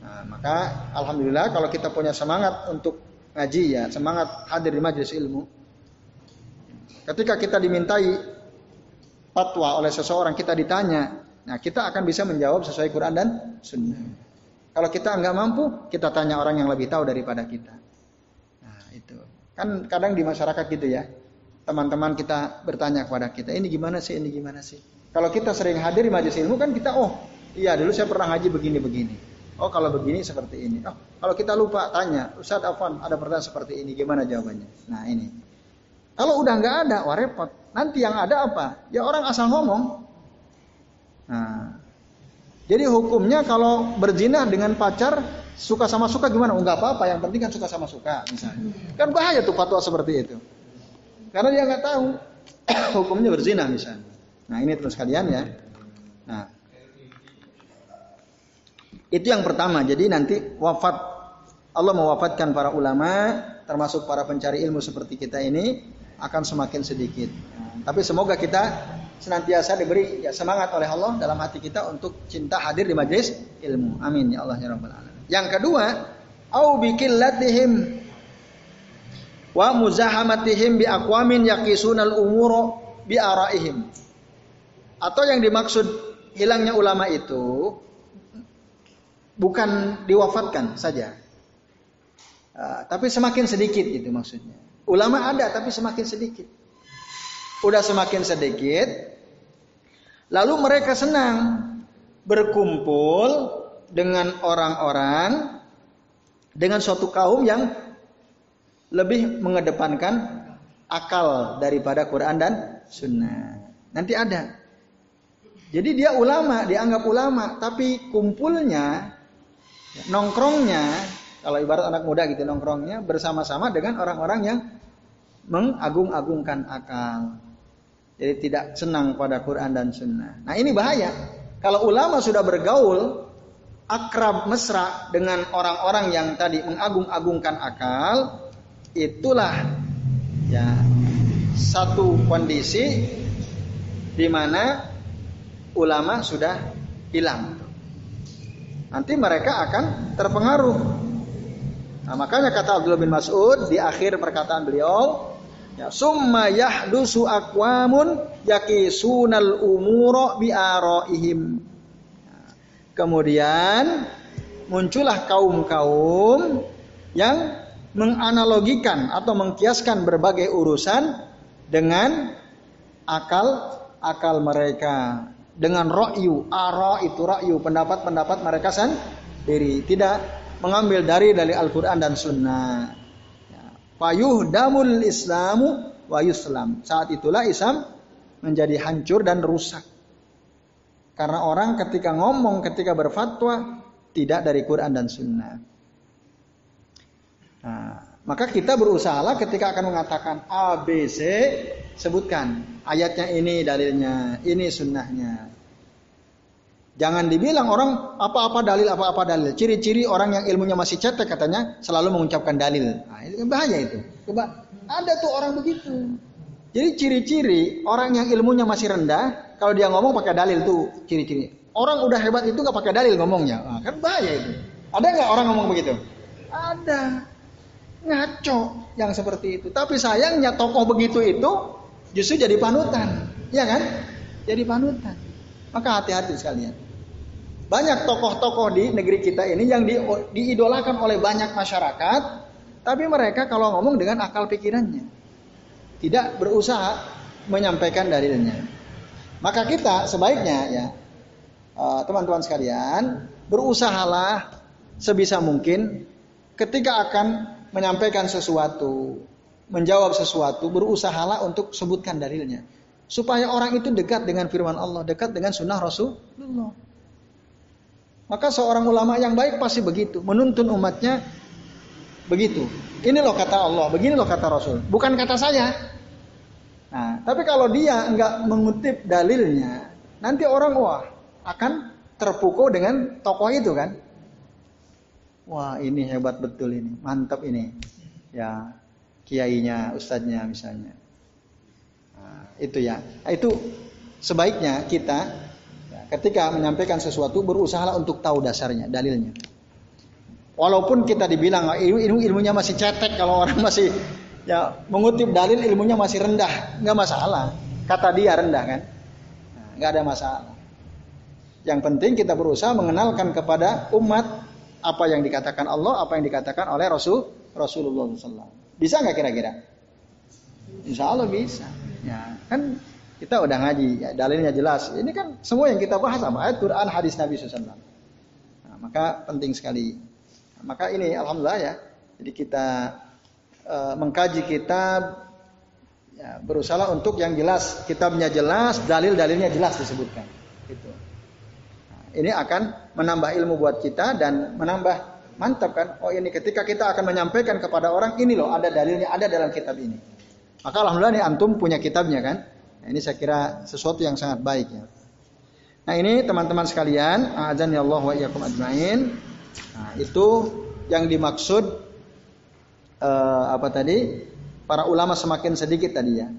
Nah, maka alhamdulillah kalau kita punya semangat untuk ngaji ya, semangat hadir di majelis ilmu, Ketika kita dimintai fatwa oleh seseorang, kita ditanya, nah kita akan bisa menjawab sesuai Quran dan Sunnah. Kalau kita nggak mampu, kita tanya orang yang lebih tahu daripada kita. Nah itu kan kadang di masyarakat gitu ya, teman-teman kita bertanya kepada kita, ini gimana sih, ini gimana sih? Kalau kita sering hadir di majelis ilmu kan kita, oh iya dulu saya pernah haji begini-begini. Oh kalau begini seperti ini. Oh kalau kita lupa tanya, Ustadz Afwan ada pertanyaan seperti ini, gimana jawabannya? Nah ini. Kalau udah nggak ada, wah repot. Nanti yang ada apa? Ya orang asal ngomong. Nah, jadi hukumnya kalau berzina dengan pacar suka sama suka gimana? Enggak oh, apa-apa, yang penting kan suka sama suka misalnya. Kan bahaya tuh fatwa seperti itu. Karena dia nggak tahu. hukumnya berzina misalnya. Nah ini terus kalian ya. Nah itu yang pertama. Jadi nanti wafat Allah mewafatkan para ulama termasuk para pencari ilmu seperti kita ini akan semakin sedikit. Nah, tapi semoga kita senantiasa diberi ya, semangat oleh Allah dalam hati kita untuk cinta hadir di majelis ilmu. Amin ya Allah ya rabbal alamin. Yang kedua, au bikillatihim wa muzahamatihim bi aqwamin yaqisunal umuro bi araihim. Atau yang dimaksud hilangnya ulama itu bukan diwafatkan saja. Uh, tapi semakin sedikit itu maksudnya. Ulama ada tapi semakin sedikit. Udah semakin sedikit. Lalu mereka senang berkumpul dengan orang-orang dengan suatu kaum yang lebih mengedepankan akal daripada Quran dan Sunnah. Nanti ada. Jadi dia ulama, dianggap ulama, tapi kumpulnya, nongkrongnya, kalau ibarat anak muda gitu nongkrongnya bersama-sama dengan orang-orang yang mengagung-agungkan akal. Jadi tidak senang pada Quran dan Sunnah. Nah ini bahaya. Kalau ulama sudah bergaul, akrab mesra dengan orang-orang yang tadi mengagung-agungkan akal, itulah ya satu kondisi di mana ulama sudah hilang. Nanti mereka akan terpengaruh. Nah, makanya kata Abdullah bin Mas'ud di akhir perkataan beliau, ya summa yahdusu aqwamun yakisunal umuro bi araihim. Kemudian muncullah kaum-kaum yang menganalogikan atau mengkiaskan berbagai urusan dengan akal akal mereka dengan ra'yu ara itu ra'yu pendapat-pendapat mereka sendiri tidak mengambil dari dari Al-Qur'an dan Sunnah ya. Payuh damul islamu wa yuslam. Saat itulah Islam menjadi hancur dan rusak. Karena orang ketika ngomong ketika berfatwa tidak dari Quran dan Sunnah. Nah, maka kita berusaha ketika akan mengatakan A, B, C, sebutkan ayatnya ini dalilnya, ini sunnahnya. Jangan dibilang orang apa-apa dalil, apa-apa dalil. Ciri-ciri orang yang ilmunya masih cetek katanya selalu mengucapkan dalil. Nah, itu bahaya itu. Coba ada tuh orang begitu. Jadi ciri-ciri orang yang ilmunya masih rendah, kalau dia ngomong pakai dalil tuh ciri-ciri. Orang udah hebat itu nggak pakai dalil ngomongnya, nah, kan bahaya itu. Ada nggak orang ngomong begitu? Ada. Ngaco yang seperti itu. Tapi sayangnya tokoh begitu itu justru jadi panutan. Ya kan? Jadi panutan. Maka hati-hati sekalian. Banyak tokoh-tokoh di negeri kita ini yang di, diidolakan oleh banyak masyarakat, tapi mereka kalau ngomong dengan akal pikirannya. Tidak berusaha menyampaikan dalilnya. Maka kita sebaiknya ya eh, teman-teman sekalian berusahalah sebisa mungkin ketika akan menyampaikan sesuatu, menjawab sesuatu, berusahalah untuk sebutkan dalilnya. Supaya orang itu dekat dengan firman Allah, dekat dengan sunnah Rasulullah. Maka seorang ulama yang baik pasti begitu, menuntun umatnya begitu. Ini loh kata Allah, begini loh kata Rasul, bukan kata saya. Nah, tapi kalau dia enggak mengutip dalilnya, nanti orang wah akan terpukul dengan tokoh itu kan. Wah ini hebat betul ini, mantap ini. Ya kiainya, ustadznya misalnya. Nah, itu ya. Itu sebaiknya kita ya, ketika menyampaikan sesuatu berusaha untuk tahu dasarnya, dalilnya. Walaupun kita dibilang ilmu, ilmu ilmunya masih cetek kalau orang masih ya mengutip dalil ilmunya masih rendah, nggak masalah. Kata dia rendah kan, nah, nggak ada masalah. Yang penting kita berusaha mengenalkan kepada umat apa yang dikatakan Allah, apa yang dikatakan oleh Rasul Rasulullah SAW. Bisa nggak kira-kira? Insya Allah bisa. Ya, kan kita udah ngaji, ya, dalilnya jelas. Ini kan semua yang kita bahas apa? Ayat Quran, hadis Nabi SAW. Nah, maka penting sekali. Nah, maka ini alhamdulillah ya. Jadi kita uh, mengkaji kitab, ya, berusaha untuk yang jelas, kitabnya jelas, dalil-dalilnya jelas disebutkan. Gitu ini akan menambah ilmu buat kita dan menambah mantap kan? Oh ini ketika kita akan menyampaikan kepada orang ini loh ada dalilnya ada dalam kitab ini. Maka alhamdulillah nih antum punya kitabnya kan. Nah, ini saya kira sesuatu yang sangat baik ya. Nah ini teman-teman sekalian, azan ya Allah wa iyyakum ajmain. Nah, itu yang dimaksud uh, apa tadi? Para ulama semakin sedikit tadi ya.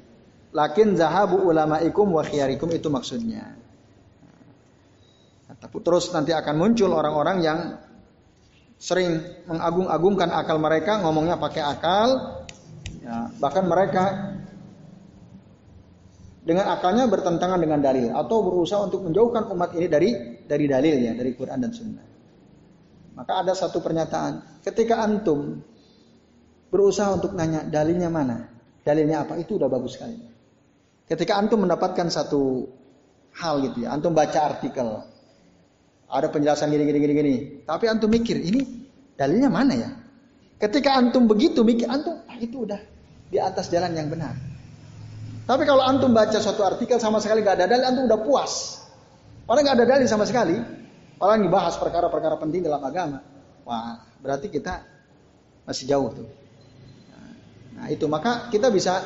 Lakin zahabu ulamaikum wa khiyarikum itu maksudnya. Nah, tapi terus nanti akan muncul orang-orang yang sering mengagung-agungkan akal mereka, ngomongnya pakai akal, ya, bahkan mereka dengan akalnya bertentangan dengan dalil atau berusaha untuk menjauhkan umat ini dari dari dalil ya dari Quran dan Sunnah. Maka ada satu pernyataan, ketika antum berusaha untuk nanya dalilnya mana, dalilnya apa, itu udah bagus sekali. Ketika antum mendapatkan satu hal gitu ya, antum baca artikel, ada penjelasan gini gini gini gini, tapi antum mikir ini dalilnya mana ya? Ketika antum begitu mikir, antum ah, itu udah di atas jalan yang benar. Tapi kalau antum baca suatu artikel sama sekali nggak ada dalil, antum udah puas. Padahal nggak ada dalil sama sekali. Padahal dibahas perkara-perkara penting dalam agama. Wah, berarti kita masih jauh tuh. Nah itu maka kita bisa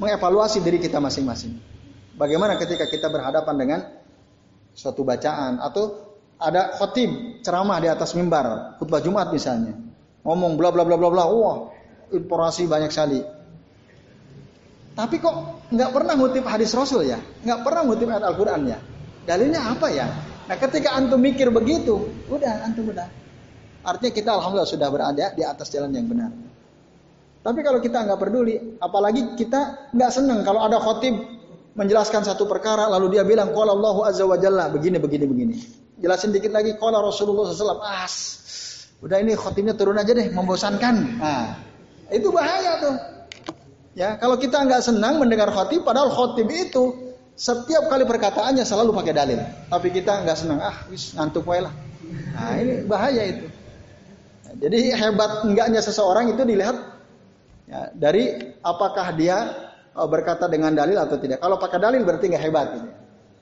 mengevaluasi diri kita masing-masing. Bagaimana ketika kita berhadapan dengan suatu bacaan atau ada khotib ceramah di atas mimbar khutbah Jumat misalnya ngomong bla bla bla bla bla wah informasi banyak sekali tapi kok nggak pernah ngutip hadis Rasul ya, nggak pernah ngutip ayat Al-Quran ya. Dalilnya apa ya? Nah ketika antum mikir begitu, udah antum udah. Artinya kita alhamdulillah sudah berada di atas jalan yang benar. Tapi kalau kita nggak peduli, apalagi kita nggak senang kalau ada khotib menjelaskan satu perkara lalu dia bilang qala Allahu azza wa jalla begini begini begini. Jelasin dikit lagi qala Rasulullah SAW as. Udah ini khotibnya turun aja deh membosankan. Nah, itu bahaya tuh. Ya, kalau kita nggak senang mendengar khotib, padahal khotib itu setiap kali perkataannya selalu pakai dalil. Tapi kita nggak senang, ah, wis ngantuk wae lah. Nah, ini bahaya itu. jadi hebat enggaknya seseorang itu dilihat ya, dari apakah dia oh, berkata dengan dalil atau tidak. Kalau pakai dalil berarti nggak hebat. Gitu.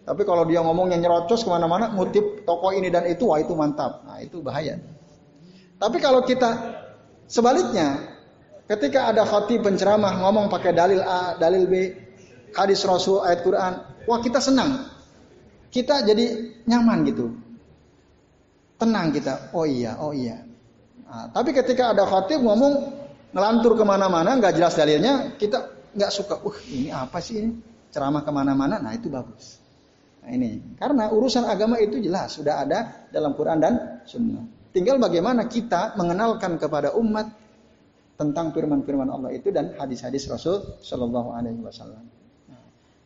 Tapi kalau dia ngomongnya nyerocos ke mana-mana, ngutip toko ini dan itu, wah itu mantap. Nah itu bahaya. Tapi kalau kita sebaliknya, Ketika ada khatib penceramah ngomong pakai dalil A, dalil B, hadis Rasul, ayat Quran, wah kita senang. Kita jadi nyaman gitu. Tenang kita. Oh iya, oh iya. Nah, tapi ketika ada khatib ngomong ngelantur ke mana-mana, nggak jelas dalilnya, kita nggak suka. Uh, ini apa sih ini? Ceramah ke mana-mana, nah itu bagus. Nah ini, karena urusan agama itu jelas sudah ada dalam Quran dan Sunnah. Tinggal bagaimana kita mengenalkan kepada umat tentang firman-firman Allah itu dan hadis-hadis Rasul Shallallahu Alaihi Wasallam.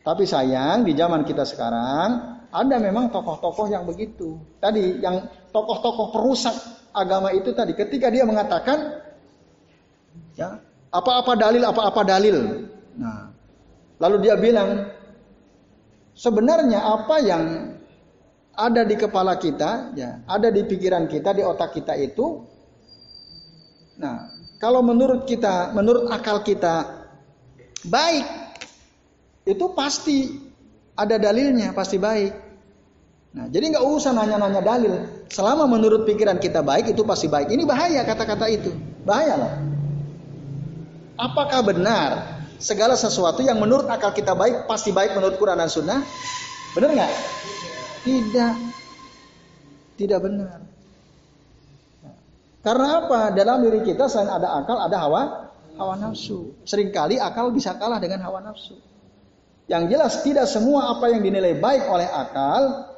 Tapi sayang di zaman kita sekarang ada memang tokoh-tokoh yang begitu. Tadi yang tokoh-tokoh perusak agama itu tadi ketika dia mengatakan ya apa-apa dalil apa-apa dalil. Nah, lalu dia bilang sebenarnya apa yang ada di kepala kita, ya, ada di pikiran kita, di otak kita itu, nah kalau menurut kita, menurut akal kita baik, itu pasti ada dalilnya, pasti baik. Nah, jadi nggak usah nanya-nanya dalil. Selama menurut pikiran kita baik, itu pasti baik. Ini bahaya kata-kata itu, bahaya loh. Apakah benar segala sesuatu yang menurut akal kita baik pasti baik menurut Quran dan Sunnah? Benar nggak? Tidak, tidak benar. Karena apa? Dalam diri kita selain ada akal, ada hawa hawa nafsu. Seringkali akal bisa kalah dengan hawa nafsu. Yang jelas tidak semua apa yang dinilai baik oleh akal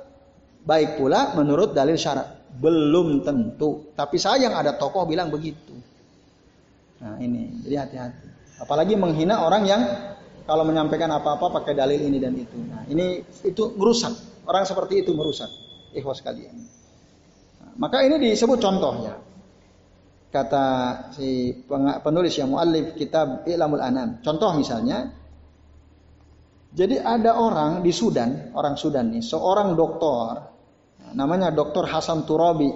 baik pula menurut dalil syarat. Belum tentu. Tapi sayang ada tokoh bilang begitu. Nah ini, jadi hati-hati. Apalagi menghina orang yang kalau menyampaikan apa-apa pakai dalil ini dan itu. Nah ini itu merusak. Orang seperti itu merusak. Ikhwas kalian. Nah, maka ini disebut contohnya kata si penulis yang muallif kitab Ilamul Anam. Contoh misalnya, jadi ada orang di Sudan, orang Sudan nih, seorang doktor, namanya Dokter Hasan Turabi.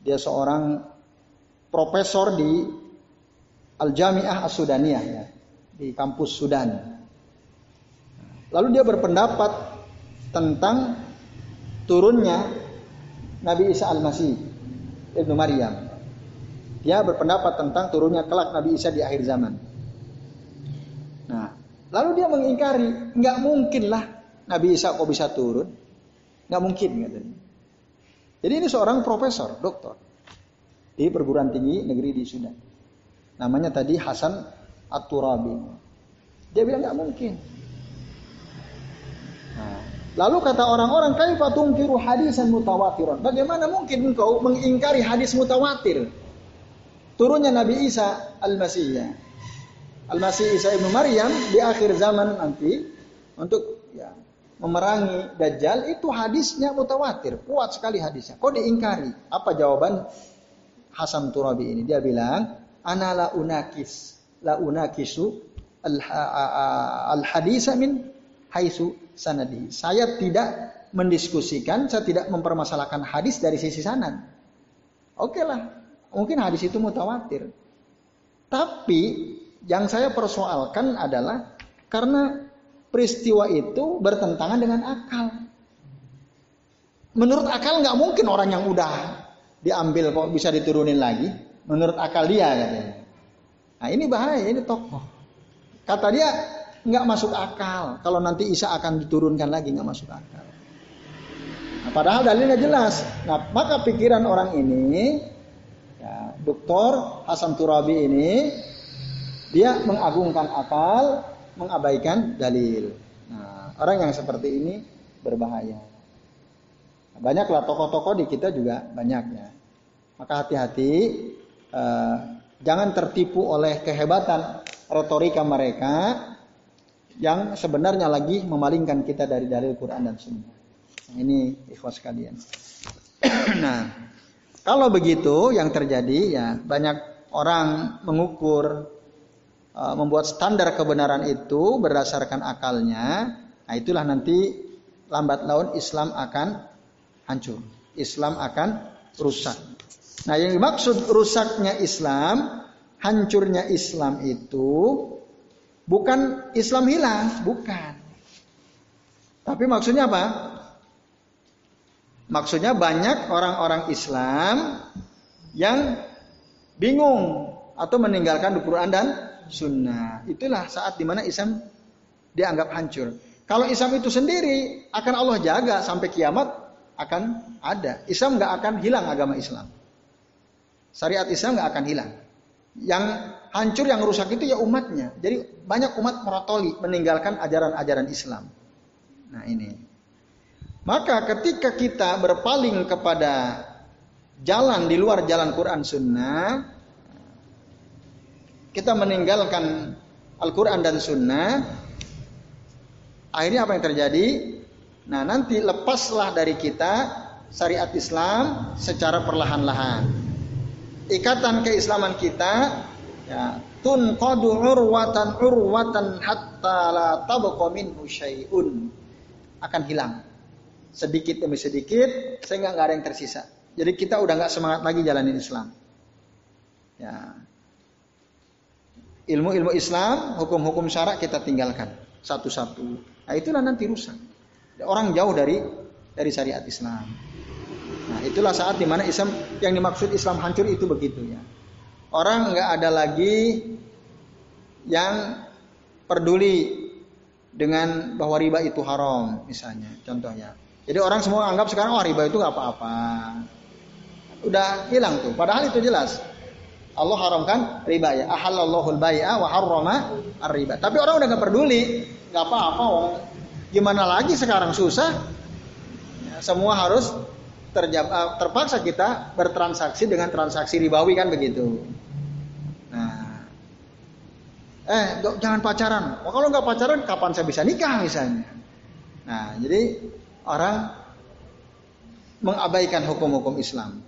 Dia seorang profesor di Al Jamiah As Sudaniyah ya, di kampus Sudan. Lalu dia berpendapat tentang turunnya Nabi Isa Al-Masih Ibnu Maryam dia berpendapat tentang turunnya kelak Nabi Isa di akhir zaman. Lalu dia mengingkari, nggak mungkin lah Nabi Isa kok bisa turun, nggak mungkin katanya. Jadi ini seorang profesor, doktor di perguruan tinggi negeri di Sudan. Namanya tadi Hasan At-Turabi. Dia bilang nggak mungkin. Nah, lalu kata orang-orang, kaifa tungkiru hadisan mutawatiran? Bagaimana mungkin engkau mengingkari hadis mutawatir? Turunnya Nabi Isa Al-Masih Al-Masih Isa Ibnu Maryam di akhir zaman nanti untuk ya, memerangi Dajjal itu hadisnya mutawatir, kuat sekali hadisnya. Kok diingkari? Apa jawaban Hasan Turabi ini? Dia bilang, "Ana unakis, la unakisu al-hadisa min haisu sanadi. Saya tidak mendiskusikan, saya tidak mempermasalahkan hadis dari sisi sanad. Oke lah, mungkin hadis itu mutawatir. Tapi yang saya persoalkan adalah karena peristiwa itu bertentangan dengan akal. Menurut akal nggak mungkin orang yang udah diambil kok bisa diturunin lagi. Menurut akal dia katanya. Nah ini bahaya, ini tokoh. Kata dia nggak masuk akal. Kalau nanti Isa akan diturunkan lagi nggak masuk akal. Nah, padahal dalilnya jelas. Nah, maka pikiran orang ini, Doktor Hasan Turabi ini, dia mengagungkan akal, mengabaikan dalil. Nah, orang yang seperti ini berbahaya. Banyaklah tokoh-tokoh di kita juga banyaknya. Maka hati-hati, eh, jangan tertipu oleh kehebatan retorika mereka yang sebenarnya lagi memalingkan kita dari dalil Quran dan Sunnah. Ini ikhwas kalian. nah, kalau begitu yang terjadi ya banyak orang mengukur uh, membuat standar kebenaran itu berdasarkan akalnya. Nah, itulah nanti lambat laun Islam akan hancur. Islam akan rusak. Nah, yang dimaksud rusaknya Islam hancurnya Islam itu bukan Islam hilang, bukan. Tapi maksudnya apa? Maksudnya banyak orang-orang Islam yang bingung atau meninggalkan Al-Quran dan Sunnah. Itulah saat di mana Islam dianggap hancur. Kalau Islam itu sendiri akan Allah jaga sampai kiamat akan ada. Islam nggak akan hilang agama Islam. Syariat Islam nggak akan hilang. Yang hancur, yang rusak itu ya umatnya. Jadi banyak umat merotoli, meninggalkan ajaran-ajaran Islam. Nah ini. Maka ketika kita berpaling kepada jalan di luar jalan Quran Sunnah, kita meninggalkan Al-Quran dan Sunnah, akhirnya apa yang terjadi? Nah nanti lepaslah dari kita syariat Islam secara perlahan-lahan ikatan keislaman kita ya tun qadu urwatan urwatan hatta la tabqa minhu akan hilang sedikit demi sedikit sehingga nggak ada yang tersisa. Jadi kita udah nggak semangat lagi jalanin Islam. Ya. Ilmu-ilmu Islam, hukum-hukum syarak kita tinggalkan satu-satu. Nah, itulah nanti rusak. Orang jauh dari dari syariat Islam. Nah, itulah saat di mana Islam yang dimaksud Islam hancur itu begitu ya. Orang nggak ada lagi yang peduli dengan bahwa riba itu haram misalnya contohnya. Jadi orang semua anggap sekarang oh riba itu nggak apa-apa. Udah hilang tuh. Padahal itu jelas. Allah haramkan riba ya. Ahallallahu bai'a wa harrama ar-riba. Tapi orang udah nggak peduli, nggak apa-apa. Gimana lagi sekarang susah? Ya, semua harus terjab, uh, terpaksa kita bertransaksi dengan transaksi ribawi kan begitu. Nah, eh jangan pacaran. Oh, kalau nggak pacaran, kapan saya bisa nikah misalnya? Nah, jadi orang mengabaikan hukum-hukum Islam.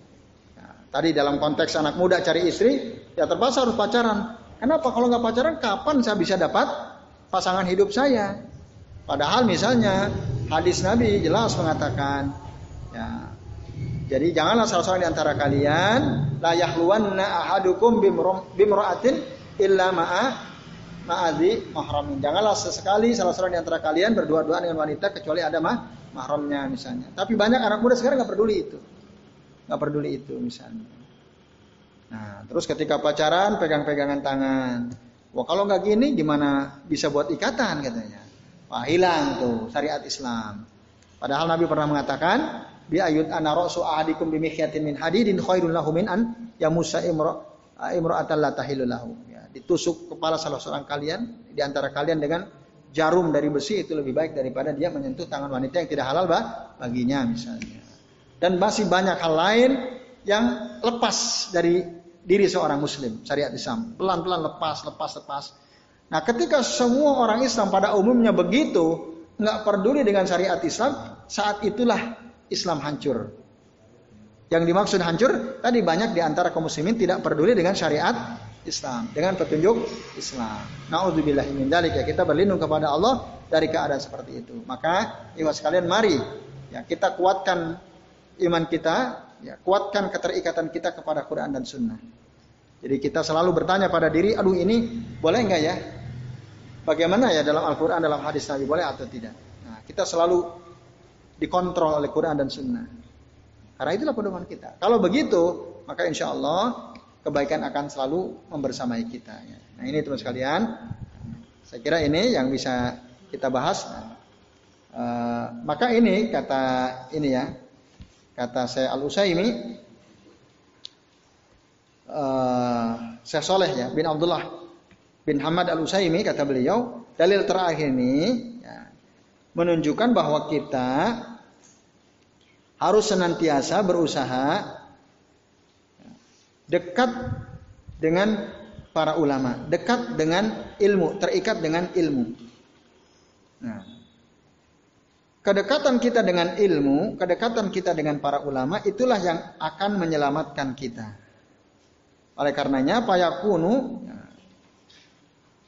Nah, tadi dalam konteks anak muda cari istri, ya terpaksa harus pacaran. Kenapa? Kalau nggak pacaran, kapan saya bisa dapat pasangan hidup saya? Padahal misalnya hadis Nabi jelas mengatakan, ya jadi janganlah salah seorang di antara kalian la yahluwanna ahadukum bimra'atin illa ma'a ma'adhi mahramin. Janganlah sesekali salah seorang di antara kalian berdua-dua dengan wanita kecuali ada mah mahramnya misalnya. Tapi banyak anak muda sekarang nggak peduli itu. nggak peduli itu misalnya. Nah, terus ketika pacaran pegang-pegangan tangan. Wah kalau nggak gini gimana bisa buat ikatan katanya. Wah hilang tuh syariat Islam. Padahal Nabi pernah mengatakan bi ayut ana ra'su ahadikum bi mihyatin min hadidin khairul lahu min an yamusa imra imra'atan la tahillu lahu. Ya, ditusuk kepala salah seorang kalian di antara kalian dengan jarum dari besi itu lebih baik daripada dia menyentuh tangan wanita yang tidak halal bah, baginya misalnya. Dan masih banyak hal lain yang lepas dari diri seorang muslim syariat Islam. Pelan-pelan lepas, lepas, lepas. Nah, ketika semua orang Islam pada umumnya begitu, nggak peduli dengan syariat Islam, saat itulah Islam hancur. Yang dimaksud hancur tadi banyak di antara kaum muslimin tidak peduli dengan syariat Islam, dengan petunjuk Islam. Nauzubillah min ya kita berlindung kepada Allah dari keadaan seperti itu. Maka iwas sekalian mari ya kita kuatkan iman kita, ya kuatkan keterikatan kita kepada Quran dan Sunnah. Jadi kita selalu bertanya pada diri, aduh ini boleh nggak ya? Bagaimana ya dalam Al-Quran, dalam hadis Nabi boleh atau tidak? Nah, kita selalu dikontrol oleh Quran dan Sunnah. Karena itulah pedoman kita. Kalau begitu, maka insya Allah kebaikan akan selalu membersamai kita. Ya. Nah ini teman sekalian, saya kira ini yang bisa kita bahas. Uh, maka ini kata ini ya, kata saya Al Usaimi, uh, saya Soleh ya bin Abdullah bin Hamad Al Usaimi kata beliau, dalil terakhir ini ya, menunjukkan bahwa kita harus senantiasa berusaha dekat dengan para ulama, dekat dengan ilmu, terikat dengan ilmu. Nah, kedekatan kita dengan ilmu, kedekatan kita dengan para ulama itulah yang akan menyelamatkan kita. Oleh karenanya payakunu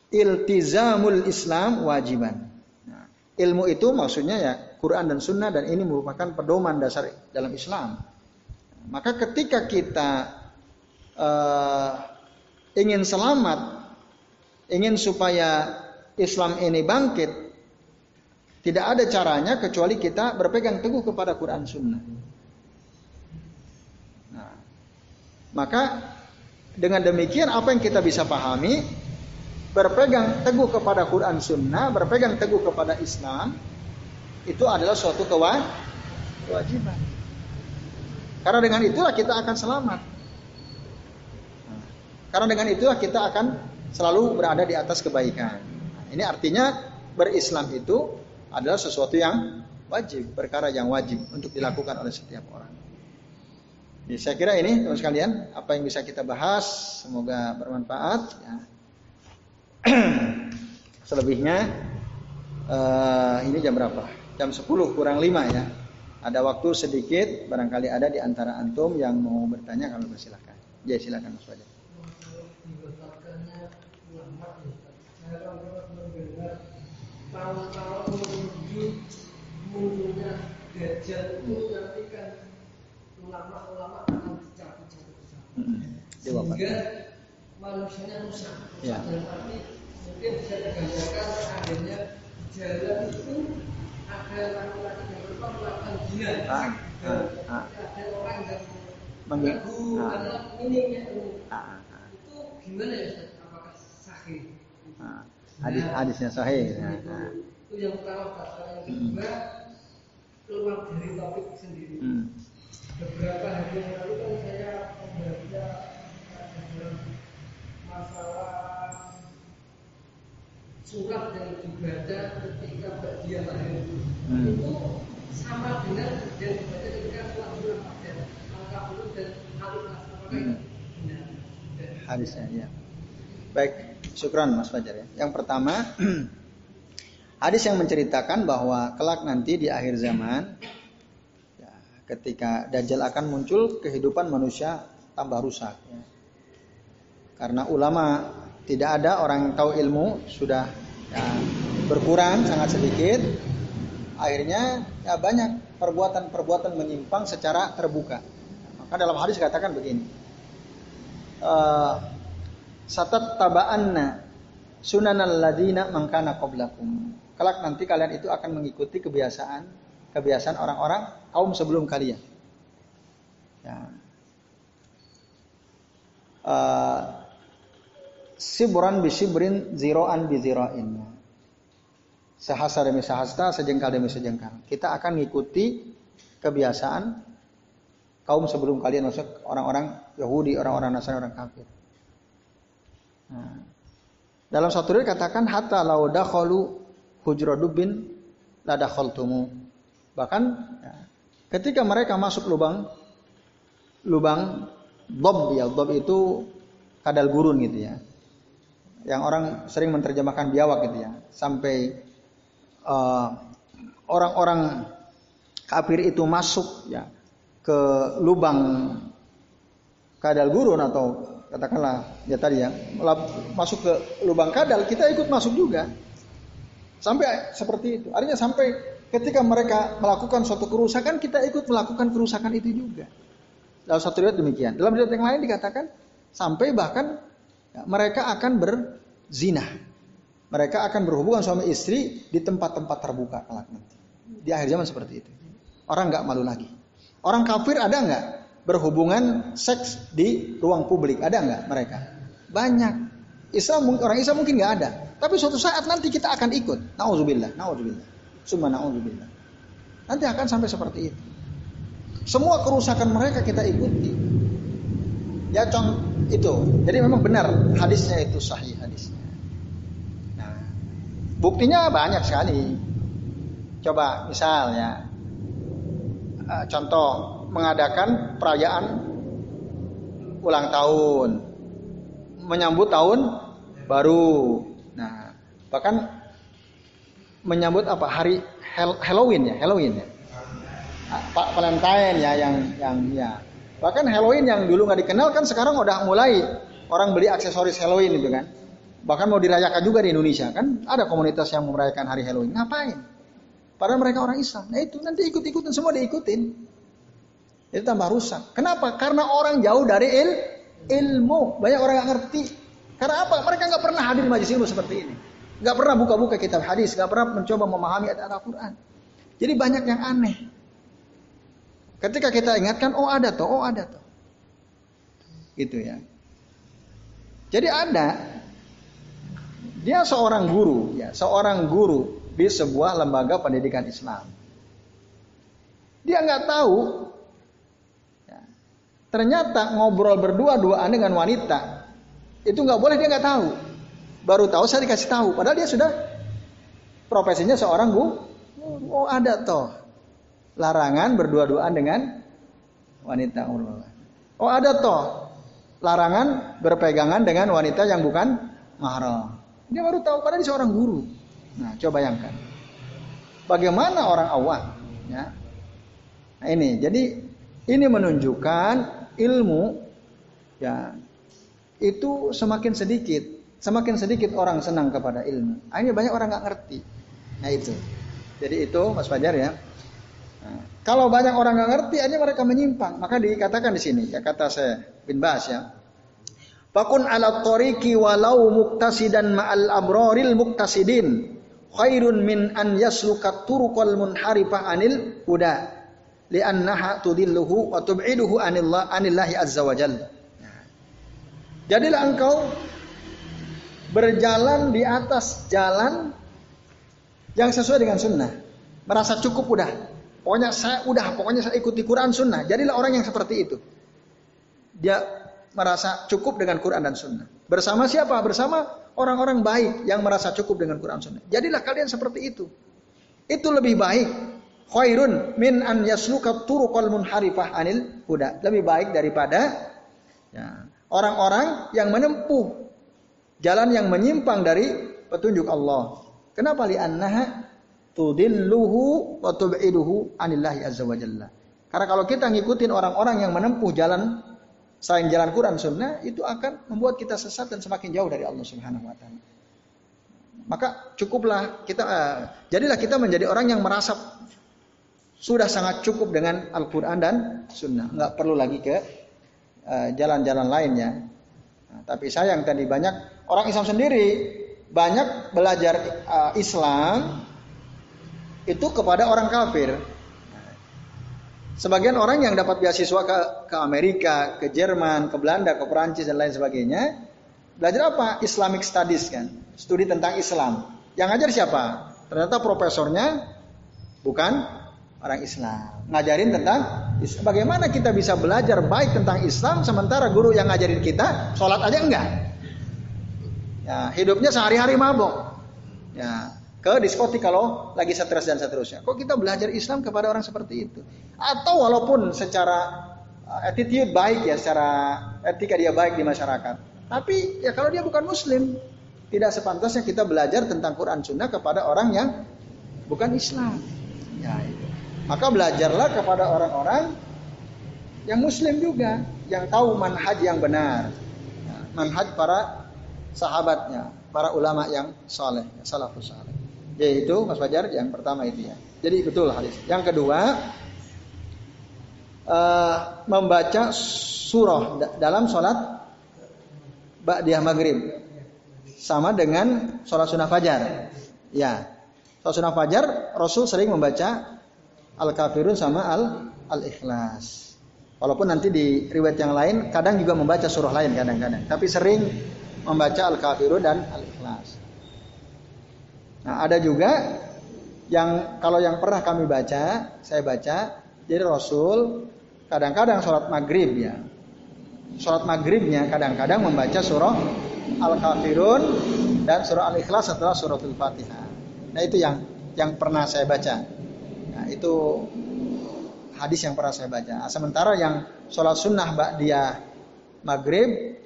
iltizamul Islam wajiban. Nah, ilmu itu maksudnya ya Quran dan Sunnah dan ini merupakan pedoman dasar dalam Islam. Maka ketika kita uh, ingin selamat, ingin supaya Islam ini bangkit, tidak ada caranya kecuali kita berpegang teguh kepada Quran Sunnah. Nah, maka dengan demikian apa yang kita bisa pahami, berpegang teguh kepada Quran Sunnah, berpegang teguh kepada Islam, itu adalah suatu kewajiban. Karena dengan itulah kita akan selamat. Karena dengan itulah kita akan selalu berada di atas kebaikan. Ini artinya berislam itu adalah sesuatu yang wajib, perkara yang wajib untuk dilakukan oleh setiap orang. Jadi saya kira ini teman sekalian apa yang bisa kita bahas semoga bermanfaat. Ya. Selebihnya uh, ini jam berapa? jam 10 kurang 5 ya. Ada waktu sedikit, barangkali ada di antara antum yang mau bertanya kalau bersilakan. Ya silakan Mas Fajar. Kalau munculnya dajjal itu nanti kan ulama-ulama akan dicabut-cabut sehingga manusianya rusak. Ya. Dan arti mungkin bisa tergambarkan adanya jalan itu ada laki-laki yang lupa melakukan zina. Ah, ah, ah. Ada orang yang mengganggu ah. ini ah, ah. itu gimana ya? Ah. Hadis hadisnya sahih. Nah, nah. Itu yang pertama pasal yang kedua hmm. keluar dari topik sendiri. Hmm. Beberapa hari yang lalu kan saya membaca masalah surat yang dibaca ketika bagian lahir hmm. itu sama dengan yang dibaca ketika surat surat pada al dan alif hmm. hadisnya ya baik syukran Mas Fajar ya. Yang pertama hadis yang menceritakan bahwa kelak nanti di akhir zaman ya, ketika Dajjal akan muncul kehidupan manusia tambah rusak ya. karena ulama tidak ada orang yang tahu ilmu sudah ya, berkurang sangat sedikit. Akhirnya ya banyak perbuatan-perbuatan menyimpang secara terbuka. Maka dalam hadis katakan begini uh, satat taba'anna sunanal ladina mangkana qablakum kelak nanti kalian itu akan mengikuti kebiasaan kebiasaan orang-orang kaum sebelum kalian ya. uh, sibran bi sibrin ziroan bi ziroin. Sehasta demi sehasta, sejengkal demi sejengkal. Kita akan mengikuti kebiasaan kaum sebelum kalian maksud orang-orang Yahudi, orang-orang Nasrani, orang kafir. Nah, dalam satu riwayat katakan hatta lau dakhalu hujradubin la dakhaltumu. Bahkan ya, ketika mereka masuk lubang lubang dob ya, dob itu kadal gurun gitu ya. Yang orang sering menerjemahkan biawak gitu ya. Sampai uh, orang-orang kafir itu masuk ya ke lubang kadal gurun atau katakanlah ya tadi ya masuk ke lubang kadal kita ikut masuk juga. Sampai seperti itu. Artinya sampai ketika mereka melakukan suatu kerusakan kita ikut melakukan kerusakan itu juga. Dalam satu riwayat demikian. Dalam riwayat yang lain dikatakan sampai bahkan ya, mereka akan berzina. Mereka akan berhubungan suami istri di tempat-tempat terbuka kelak nanti. Di akhir zaman seperti itu. Orang nggak malu lagi. Orang kafir ada nggak berhubungan seks di ruang publik? Ada nggak mereka? Banyak. Islam orang Islam mungkin nggak ada. Tapi suatu saat nanti kita akan ikut. Nauzubillah, nauzubillah. Summa nauzubillah. Nanti akan sampai seperti itu. Semua kerusakan mereka kita ikuti. Ya contoh itu. Jadi memang benar hadisnya itu sahih hadisnya. Nah, buktinya banyak sekali. Coba misalnya uh, contoh mengadakan perayaan ulang tahun, menyambut tahun baru. Nah, bahkan menyambut apa hari Halloween ya, Halloween ya. Ah, Pak Valentine ya yang yang ya. Bahkan Halloween yang dulu nggak dikenal kan sekarang udah mulai orang beli aksesoris Halloween itu kan. Bahkan mau dirayakan juga di Indonesia kan ada komunitas yang merayakan hari Halloween. Ngapain? Padahal mereka orang Islam. Nah itu nanti ikut-ikutan semua diikutin. Itu tambah rusak. Kenapa? Karena orang jauh dari il, ilmu. Banyak orang yang ngerti. Karena apa? Mereka nggak pernah hadir majlis ilmu seperti ini. Nggak pernah buka-buka kitab hadis. Nggak pernah mencoba memahami ayat Al-Quran. Jadi banyak yang aneh. Ketika kita ingatkan, oh ada toh, oh ada toh. Gitu ya. Jadi ada. Dia seorang guru, ya, seorang guru di sebuah lembaga pendidikan Islam. Dia nggak tahu, ternyata ngobrol berdua-duaan dengan wanita itu nggak boleh dia nggak tahu. Baru tahu saya dikasih tahu, padahal dia sudah profesinya seorang bu. Oh ada toh larangan berdua-duaan dengan wanita. Oh ada toh larangan berpegangan dengan wanita yang bukan mahram. Dia baru tahu padahal dia seorang guru. Nah, coba bayangkan. Bagaimana orang awam, ya. Nah, ini, jadi ini menunjukkan ilmu ya itu semakin sedikit, semakin sedikit orang senang kepada ilmu. Ini banyak orang nggak ngerti. Nah itu. Jadi itu Mas Fajar ya. Nah, kalau banyak orang nggak ngerti, aja mereka menyimpang. Maka dikatakan di sini, ya kata saya bin Bas ya. Fakun ala tariqi walau muktasidan ma'al abroril muktasidin khairun min an yasluka turuqal munharifah anil huda li'annaha tudilluhu wa tub'iduhu anillah anillahi azza wa jalla. Jadilah engkau berjalan di atas jalan yang sesuai dengan sunnah. Merasa cukup udah. Pokoknya saya udah, pokoknya saya ikuti Quran sunnah. Jadilah orang yang seperti itu. Dia merasa cukup dengan Quran dan sunnah. Bersama siapa? Bersama orang-orang baik yang merasa cukup dengan Quran Sunnah. Jadilah kalian seperti itu. Itu lebih baik. Khairun min an yasluka turuqal munharifah anil huda. Lebih baik daripada ya, orang-orang yang menempuh jalan yang menyimpang dari petunjuk Allah. Kenapa li annaha tudilluhu wa tub'iduhu anillahi azza wa jalla. Karena kalau kita ngikutin orang-orang yang menempuh jalan selain jalan Quran Sunnah itu akan membuat kita sesat dan semakin jauh dari Allah Subhanahu Wa Taala. Maka cukuplah kita uh, jadilah kita menjadi orang yang merasa sudah sangat cukup dengan Al-Quran dan Sunnah, nggak perlu lagi ke eh, jalan-jalan uh, lainnya. Nah, tapi sayang tadi banyak orang Islam sendiri banyak belajar uh, Islam itu kepada orang kafir. Sebagian orang yang dapat beasiswa ke, ke Amerika, ke Jerman, ke Belanda, ke Perancis dan lain sebagainya, Belajar apa? Islamic Studies kan. Studi tentang Islam. Yang ngajar siapa? Ternyata profesornya bukan orang Islam. Ngajarin tentang bagaimana kita bisa belajar baik tentang Islam sementara guru yang ngajarin kita sholat aja enggak. Ya, hidupnya sehari-hari mabok. Ya, ke diskotik kalau lagi stres dan seterusnya. Kok kita belajar Islam kepada orang seperti itu? Atau walaupun secara uh, attitude baik ya, secara etika dia baik di masyarakat. Tapi ya kalau dia bukan muslim, tidak sepantasnya kita belajar tentang Quran Sunnah kepada orang yang bukan Islam. Ya, itu. Maka belajarlah kepada orang-orang yang muslim juga, yang tahu manhaj yang benar. Ya, manhaj para sahabatnya, para ulama yang soleh, salafus saleh. Yaitu Mas Fajar yang pertama itu ya. Jadi betul hadis. Yang kedua uh, membaca surah dalam sholat ba'diyah maghrib sama dengan sholat sunnah fajar. Ya, sholat sunnah fajar Rasul sering membaca al kafirun sama al al ikhlas. Walaupun nanti di riwayat yang lain kadang juga membaca surah lain kadang-kadang, tapi sering membaca al kafirun dan al ikhlas. Nah, ada juga yang kalau yang pernah kami baca, saya baca, jadi Rasul kadang-kadang sholat maghrib ya. Sholat maghribnya kadang-kadang membaca surah Al-Kafirun dan surah Al-Ikhlas setelah suratul Fatihah. Nah itu yang yang pernah saya baca. Nah itu hadis yang pernah saya baca. Nah, sementara yang sholat sunnah dia maghrib,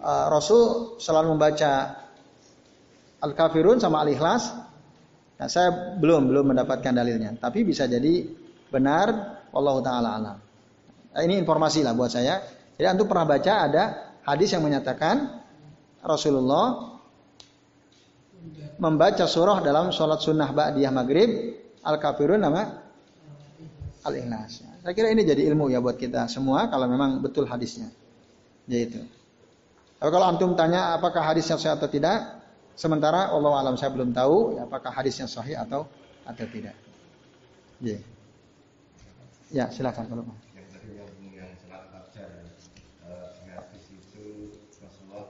uh, Rasul selalu membaca Al-Kafirun sama Al-Ikhlas. Nah, saya belum belum mendapatkan dalilnya, tapi bisa jadi benar Allah taala alam. Nah, ini informasi lah buat saya. Jadi antum pernah baca ada hadis yang menyatakan Rasulullah membaca surah dalam sholat sunnah ba'diyah maghrib Al-Kafirun nama Al-Ikhlas. Saya kira ini jadi ilmu ya buat kita semua kalau memang betul hadisnya. Yaitu. Kalau antum tanya apakah hadisnya sahih atau tidak, Sementara Allah alam saya belum tahu ya, apakah hadisnya sahih atau atau tidak. Ya, ya silakan kalau mau. Rasulullah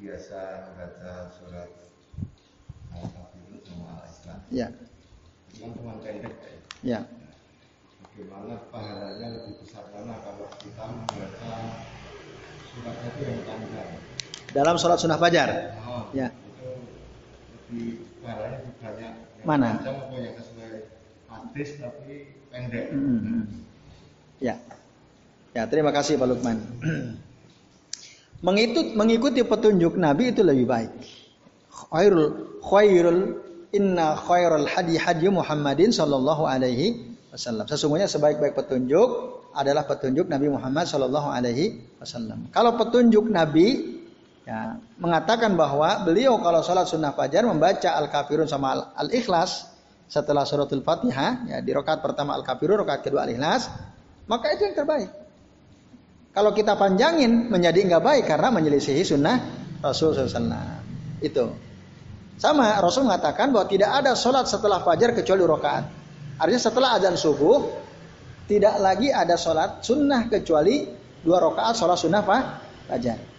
biasa membaca surat Al-Kafirun sama Al-Islam. Ya. Yang cuma pendek ya. Ya. Bagaimana pahalanya lebih besar karena kalau kita membaca surat itu yang panjang dalam sholat sunnah fajar. Oh, ya. Mana? Hmm. Ya. Ya, terima kasih Pak Lukman. Mengikut, mengikuti petunjuk Nabi itu lebih baik. Khairul khairul inna khairul hadi hadi Muhammadin sallallahu alaihi wasallam. Sesungguhnya sebaik-baik petunjuk adalah petunjuk Nabi Muhammad sallallahu alaihi wasallam. Kalau petunjuk Nabi ya, mengatakan bahwa beliau kalau sholat sunnah fajar membaca al-kafirun sama al-ikhlas setelah suratul fatihah ya di rokat pertama al-kafirun rokat kedua al-ikhlas maka itu yang terbaik kalau kita panjangin menjadi enggak baik karena menyelisihi sunnah Rasul SAW itu sama Rasul mengatakan bahwa tidak ada sholat setelah fajar kecuali rokaat artinya setelah azan subuh tidak lagi ada sholat sunnah kecuali dua rokaat sholat sunnah fajar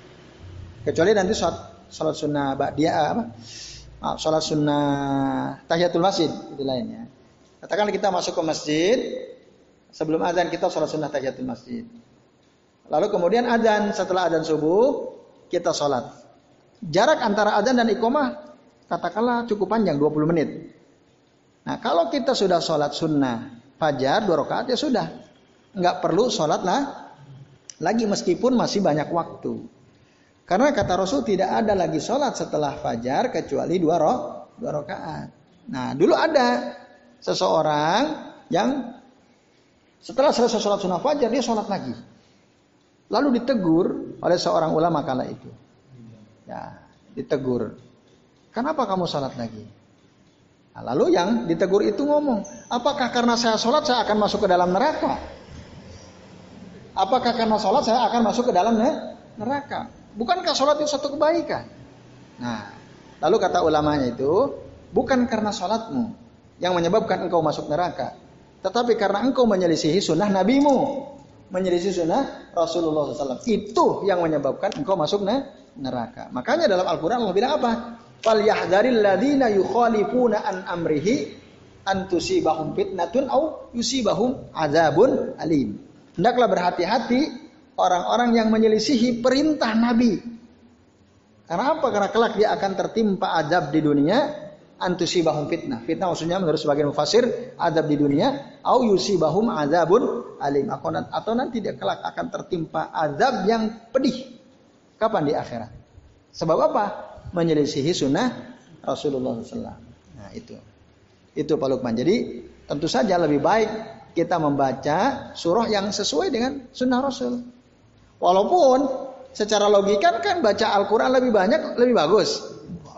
Kecuali nanti sholat, sholat sunnah dia apa? Maaf, sholat sunnah tahiyatul masjid itu lainnya. Katakan kita masuk ke masjid sebelum azan kita sholat sunnah tahiyatul masjid. Lalu kemudian azan setelah azan subuh kita sholat. Jarak antara azan dan iqomah katakanlah cukup panjang 20 menit. Nah kalau kita sudah sholat sunnah fajar dua rakaat ya sudah nggak perlu sholat lah lagi meskipun masih banyak waktu. Karena kata Rasul tidak ada lagi sholat setelah fajar kecuali dua roh, dua rakaat. Nah dulu ada seseorang yang setelah selesai sholat sunnah fajar dia sholat lagi. Lalu ditegur oleh seorang ulama kala itu. Ya, ditegur. Kenapa kamu sholat lagi? Nah, lalu yang ditegur itu ngomong, apakah karena saya sholat saya akan masuk ke dalam neraka? Apakah karena sholat saya akan masuk ke dalam neraka? Bukankah sholat itu satu kebaikan? Nah, lalu kata ulamanya itu, bukan karena sholatmu yang menyebabkan engkau masuk neraka. Tetapi karena engkau menyelisihi sunnah nabimu. Menyelisih sunnah Rasulullah SAW. Itu yang menyebabkan engkau masuk neraka. Makanya dalam Al-Quran Allah bilang apa? Fal yahdharil ladina yukhalifuna an amrihi an tusibahum fitnatun yusibahum azabun alim. Hendaklah berhati-hati orang-orang yang menyelisihi perintah Nabi. Karena apa? Karena kelak dia akan tertimpa azab di dunia antusibahum fitnah. Fitnah maksudnya menurut sebagian mufasir adab di dunia au yusibahum azabun alim. Atau nanti dia kelak akan tertimpa azab yang pedih. Kapan di akhirat? Sebab apa? Menyelisihi sunnah Rasulullah SAW. Nah itu. Itu Pak Lukman. Jadi tentu saja lebih baik kita membaca surah yang sesuai dengan sunnah Rasul. Walaupun secara logika kan baca Al-Quran lebih banyak, lebih bagus.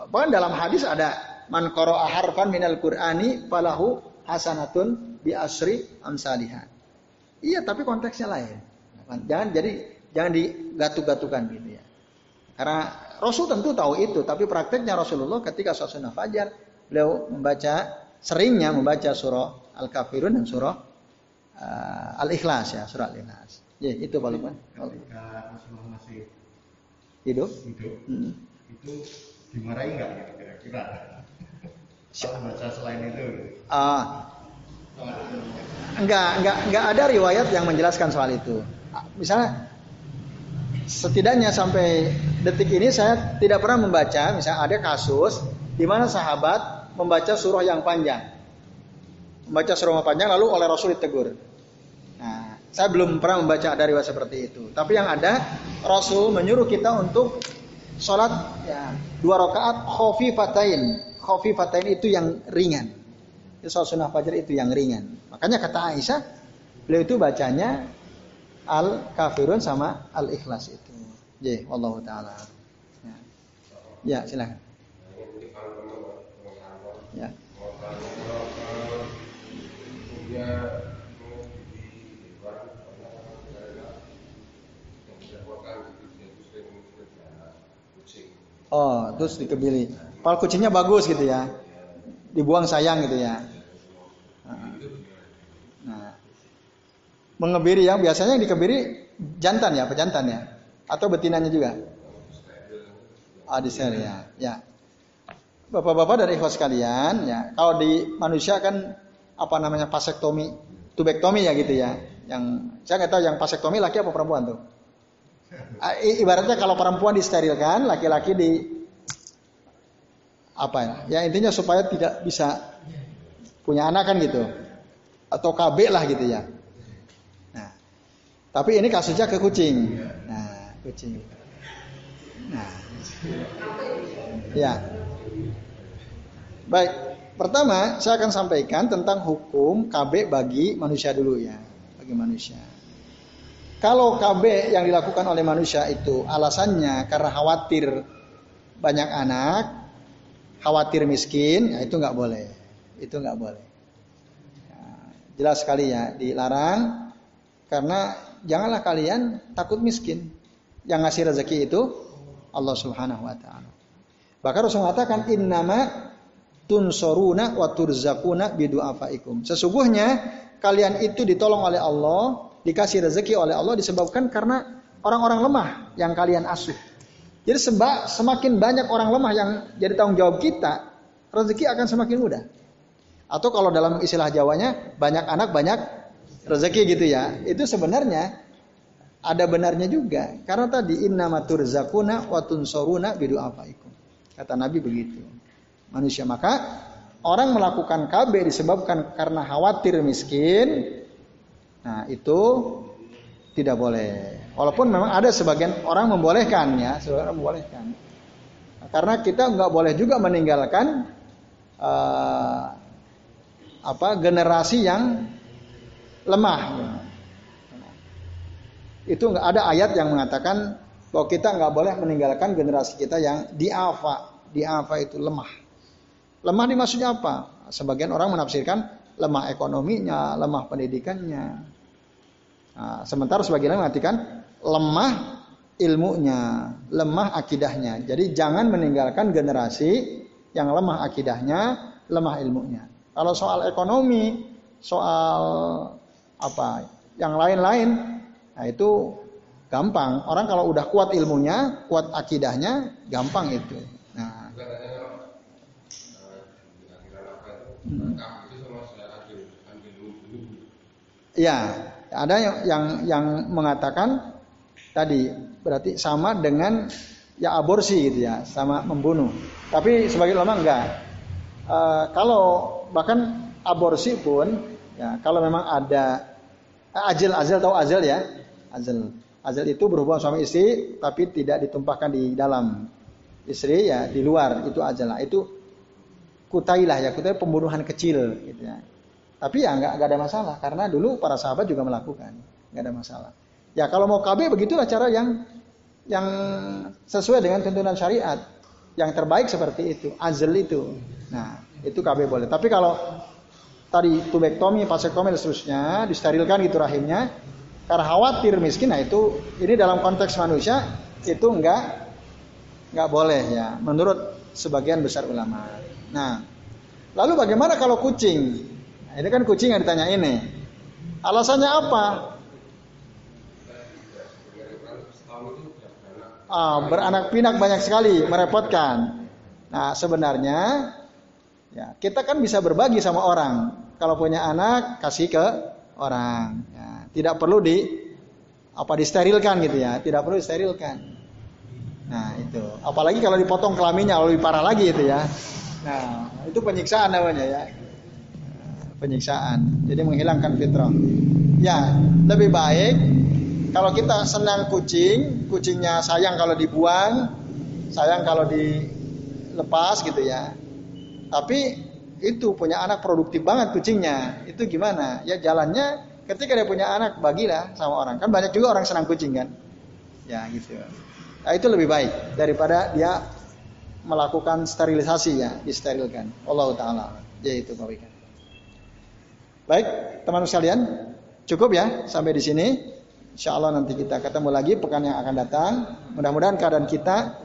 Bahkan dalam hadis ada man qara'a harfan minal qur'ani falahu hasanatun bi asri amsalihah. Iya, tapi konteksnya lain. Jangan jadi jangan digatuk-gatukan gitu ya. Karena Rasul tentu tahu itu, tapi prakteknya Rasulullah ketika sholat sunnah fajar, beliau membaca seringnya membaca surah Al-Kafirun dan surah uh, Al-Ikhlas ya, surah Al-Ikhlas. Ya, itu Lukman. Ketika Rasulullah masih hidup, hidup hmm. itu dimarahi nggak kira-kira? baca selain itu. Ah. Enggak, enggak, enggak ada riwayat yang menjelaskan soal itu. Misalnya setidaknya sampai detik ini saya tidak pernah membaca, misalnya ada kasus di mana sahabat membaca surah yang panjang. Membaca surah yang panjang lalu oleh Rasul ditegur. Nah, saya belum pernah membaca ada riwayat seperti itu. Tapi yang ada Rasul menyuruh kita untuk sholat ya, dua rakaat fatain khafifatain itu yang ringan. Itu soal sunnah fajar itu yang ringan. Makanya kata Aisyah, beliau itu bacanya al kafirun sama al ikhlas itu. Jadi, Allah taala. Ya. ya, silakan. Ya. Oh, terus dikebili. Kalau kucingnya bagus gitu ya, dibuang sayang gitu ya. Mengebiri ya biasanya yang dikebiri jantan ya, pejantan ya, atau betinanya juga. Ah, di ya. ya. Bapak-bapak dari ikhwas kalian ya, kalau di manusia kan apa namanya vasektomi, tubektomi ya gitu ya. Yang saya nggak tahu yang vasektomi laki apa perempuan tuh. Ah, ibaratnya kalau perempuan disterilkan, laki-laki di apa ya? Ya intinya supaya tidak bisa punya anak kan gitu. Atau KB lah gitu ya. Tapi ini kasusnya ke kucing. Nah, kucing. Nah, ya. Baik, pertama saya akan sampaikan tentang hukum KB bagi manusia dulu ya, bagi manusia. Kalau KB yang dilakukan oleh manusia itu alasannya karena khawatir banyak anak, khawatir miskin, ya itu nggak boleh. Itu nggak boleh. Ya, jelas sekali ya, dilarang karena janganlah kalian takut miskin. Yang ngasih rezeki itu Allah Subhanahu wa taala. Bahkan Rasul mengatakan innama tunsoruna wa turzakuna bidu'afaikum. Sesungguhnya kalian itu ditolong oleh Allah, dikasih rezeki oleh Allah disebabkan karena orang-orang lemah yang kalian asuh. Jadi sebab semakin banyak orang lemah yang jadi tanggung jawab kita, rezeki akan semakin mudah. Atau kalau dalam istilah Jawanya banyak anak banyak rezeki gitu ya. Itu sebenarnya ada benarnya juga. Karena tadi innamatur zakuna wa tunsuruna bidu'afaikum. Kata Nabi begitu. Manusia maka orang melakukan KB disebabkan karena khawatir miskin. Nah, itu tidak boleh. Walaupun memang ada sebagian orang membolehkan ya, sebagian orang membolehkan. Karena kita nggak boleh juga meninggalkan uh, apa generasi yang lemah. Itu nggak ada ayat yang mengatakan bahwa kita nggak boleh meninggalkan generasi kita yang diafa, diafa itu lemah. Lemah dimaksudnya apa? Sebagian orang menafsirkan lemah ekonominya, lemah pendidikannya. Nah, sementara sebagian mengatakan lemah ilmunya, lemah akidahnya. Jadi jangan meninggalkan generasi yang lemah akidahnya, lemah ilmunya. Kalau soal ekonomi, soal apa, yang lain-lain, Nah itu gampang. Orang kalau udah kuat ilmunya, kuat akidahnya, gampang itu. Nah. Ya, ada yang yang yang mengatakan tadi berarti sama dengan ya aborsi gitu ya, sama membunuh. Tapi sebagai ulama enggak. E, kalau bahkan aborsi pun ya kalau memang ada ajal azal tahu azal ya? Azal azal itu berhubungan suami istri tapi tidak ditumpahkan di dalam istri ya di luar itu ajal. Itu kutailah ya kutai pembunuhan kecil gitu ya. Tapi ya nggak ada masalah karena dulu para sahabat juga melakukan nggak ada masalah. Ya kalau mau KB begitulah cara yang yang sesuai dengan tuntunan syariat. Yang terbaik seperti itu azal itu. Nah itu KB boleh. Tapi kalau tadi tubektomi, vasektomi dan seterusnya, disterilkan gitu rahimnya, karena khawatir miskin, nah itu ini dalam konteks manusia itu enggak enggak boleh ya, menurut sebagian besar ulama. Nah, lalu bagaimana kalau kucing? Nah, ini kan kucing yang ditanya ini. Alasannya apa? Ah, beranak pinak banyak sekali, merepotkan. Nah, sebenarnya Ya, kita kan bisa berbagi sama orang. Kalau punya anak, kasih ke orang. Ya, tidak perlu di apa disterilkan gitu ya, tidak perlu disterilkan. Nah itu, apalagi kalau dipotong kelaminnya lebih parah lagi itu ya. Nah itu penyiksaan namanya ya, penyiksaan. Jadi menghilangkan fitrah. Ya lebih baik kalau kita senang kucing, kucingnya sayang kalau dibuang, sayang kalau dilepas gitu ya. Tapi itu punya anak produktif banget kucingnya. Itu gimana? Ya jalannya ketika dia punya anak bagilah sama orang. Kan banyak juga orang senang kucing kan. Ya gitu. Nah, itu lebih baik daripada dia melakukan sterilisasi ya, disterilkan. Allah taala. Ya itu Wika. Baik, teman sekalian, cukup ya sampai di sini. Insya Allah nanti kita ketemu lagi pekan yang akan datang. Mudah-mudahan keadaan kita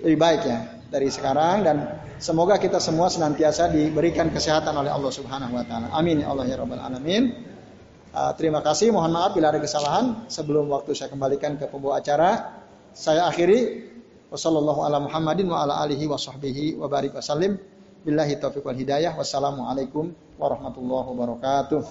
lebih baik ya dari sekarang dan semoga kita semua senantiasa diberikan kesehatan oleh Allah Subhanahu wa taala. Amin ya Allah ya rabbal alamin. Uh, terima kasih, mohon maaf bila ada kesalahan. Sebelum waktu saya kembalikan ke pembawa acara, saya akhiri wasallallahu ala Muhammadin wa ala alihi wa sahbihi wa barik wasallim. Billahi taufiq wal hidayah. Wassalamualaikum warahmatullahi wabarakatuh.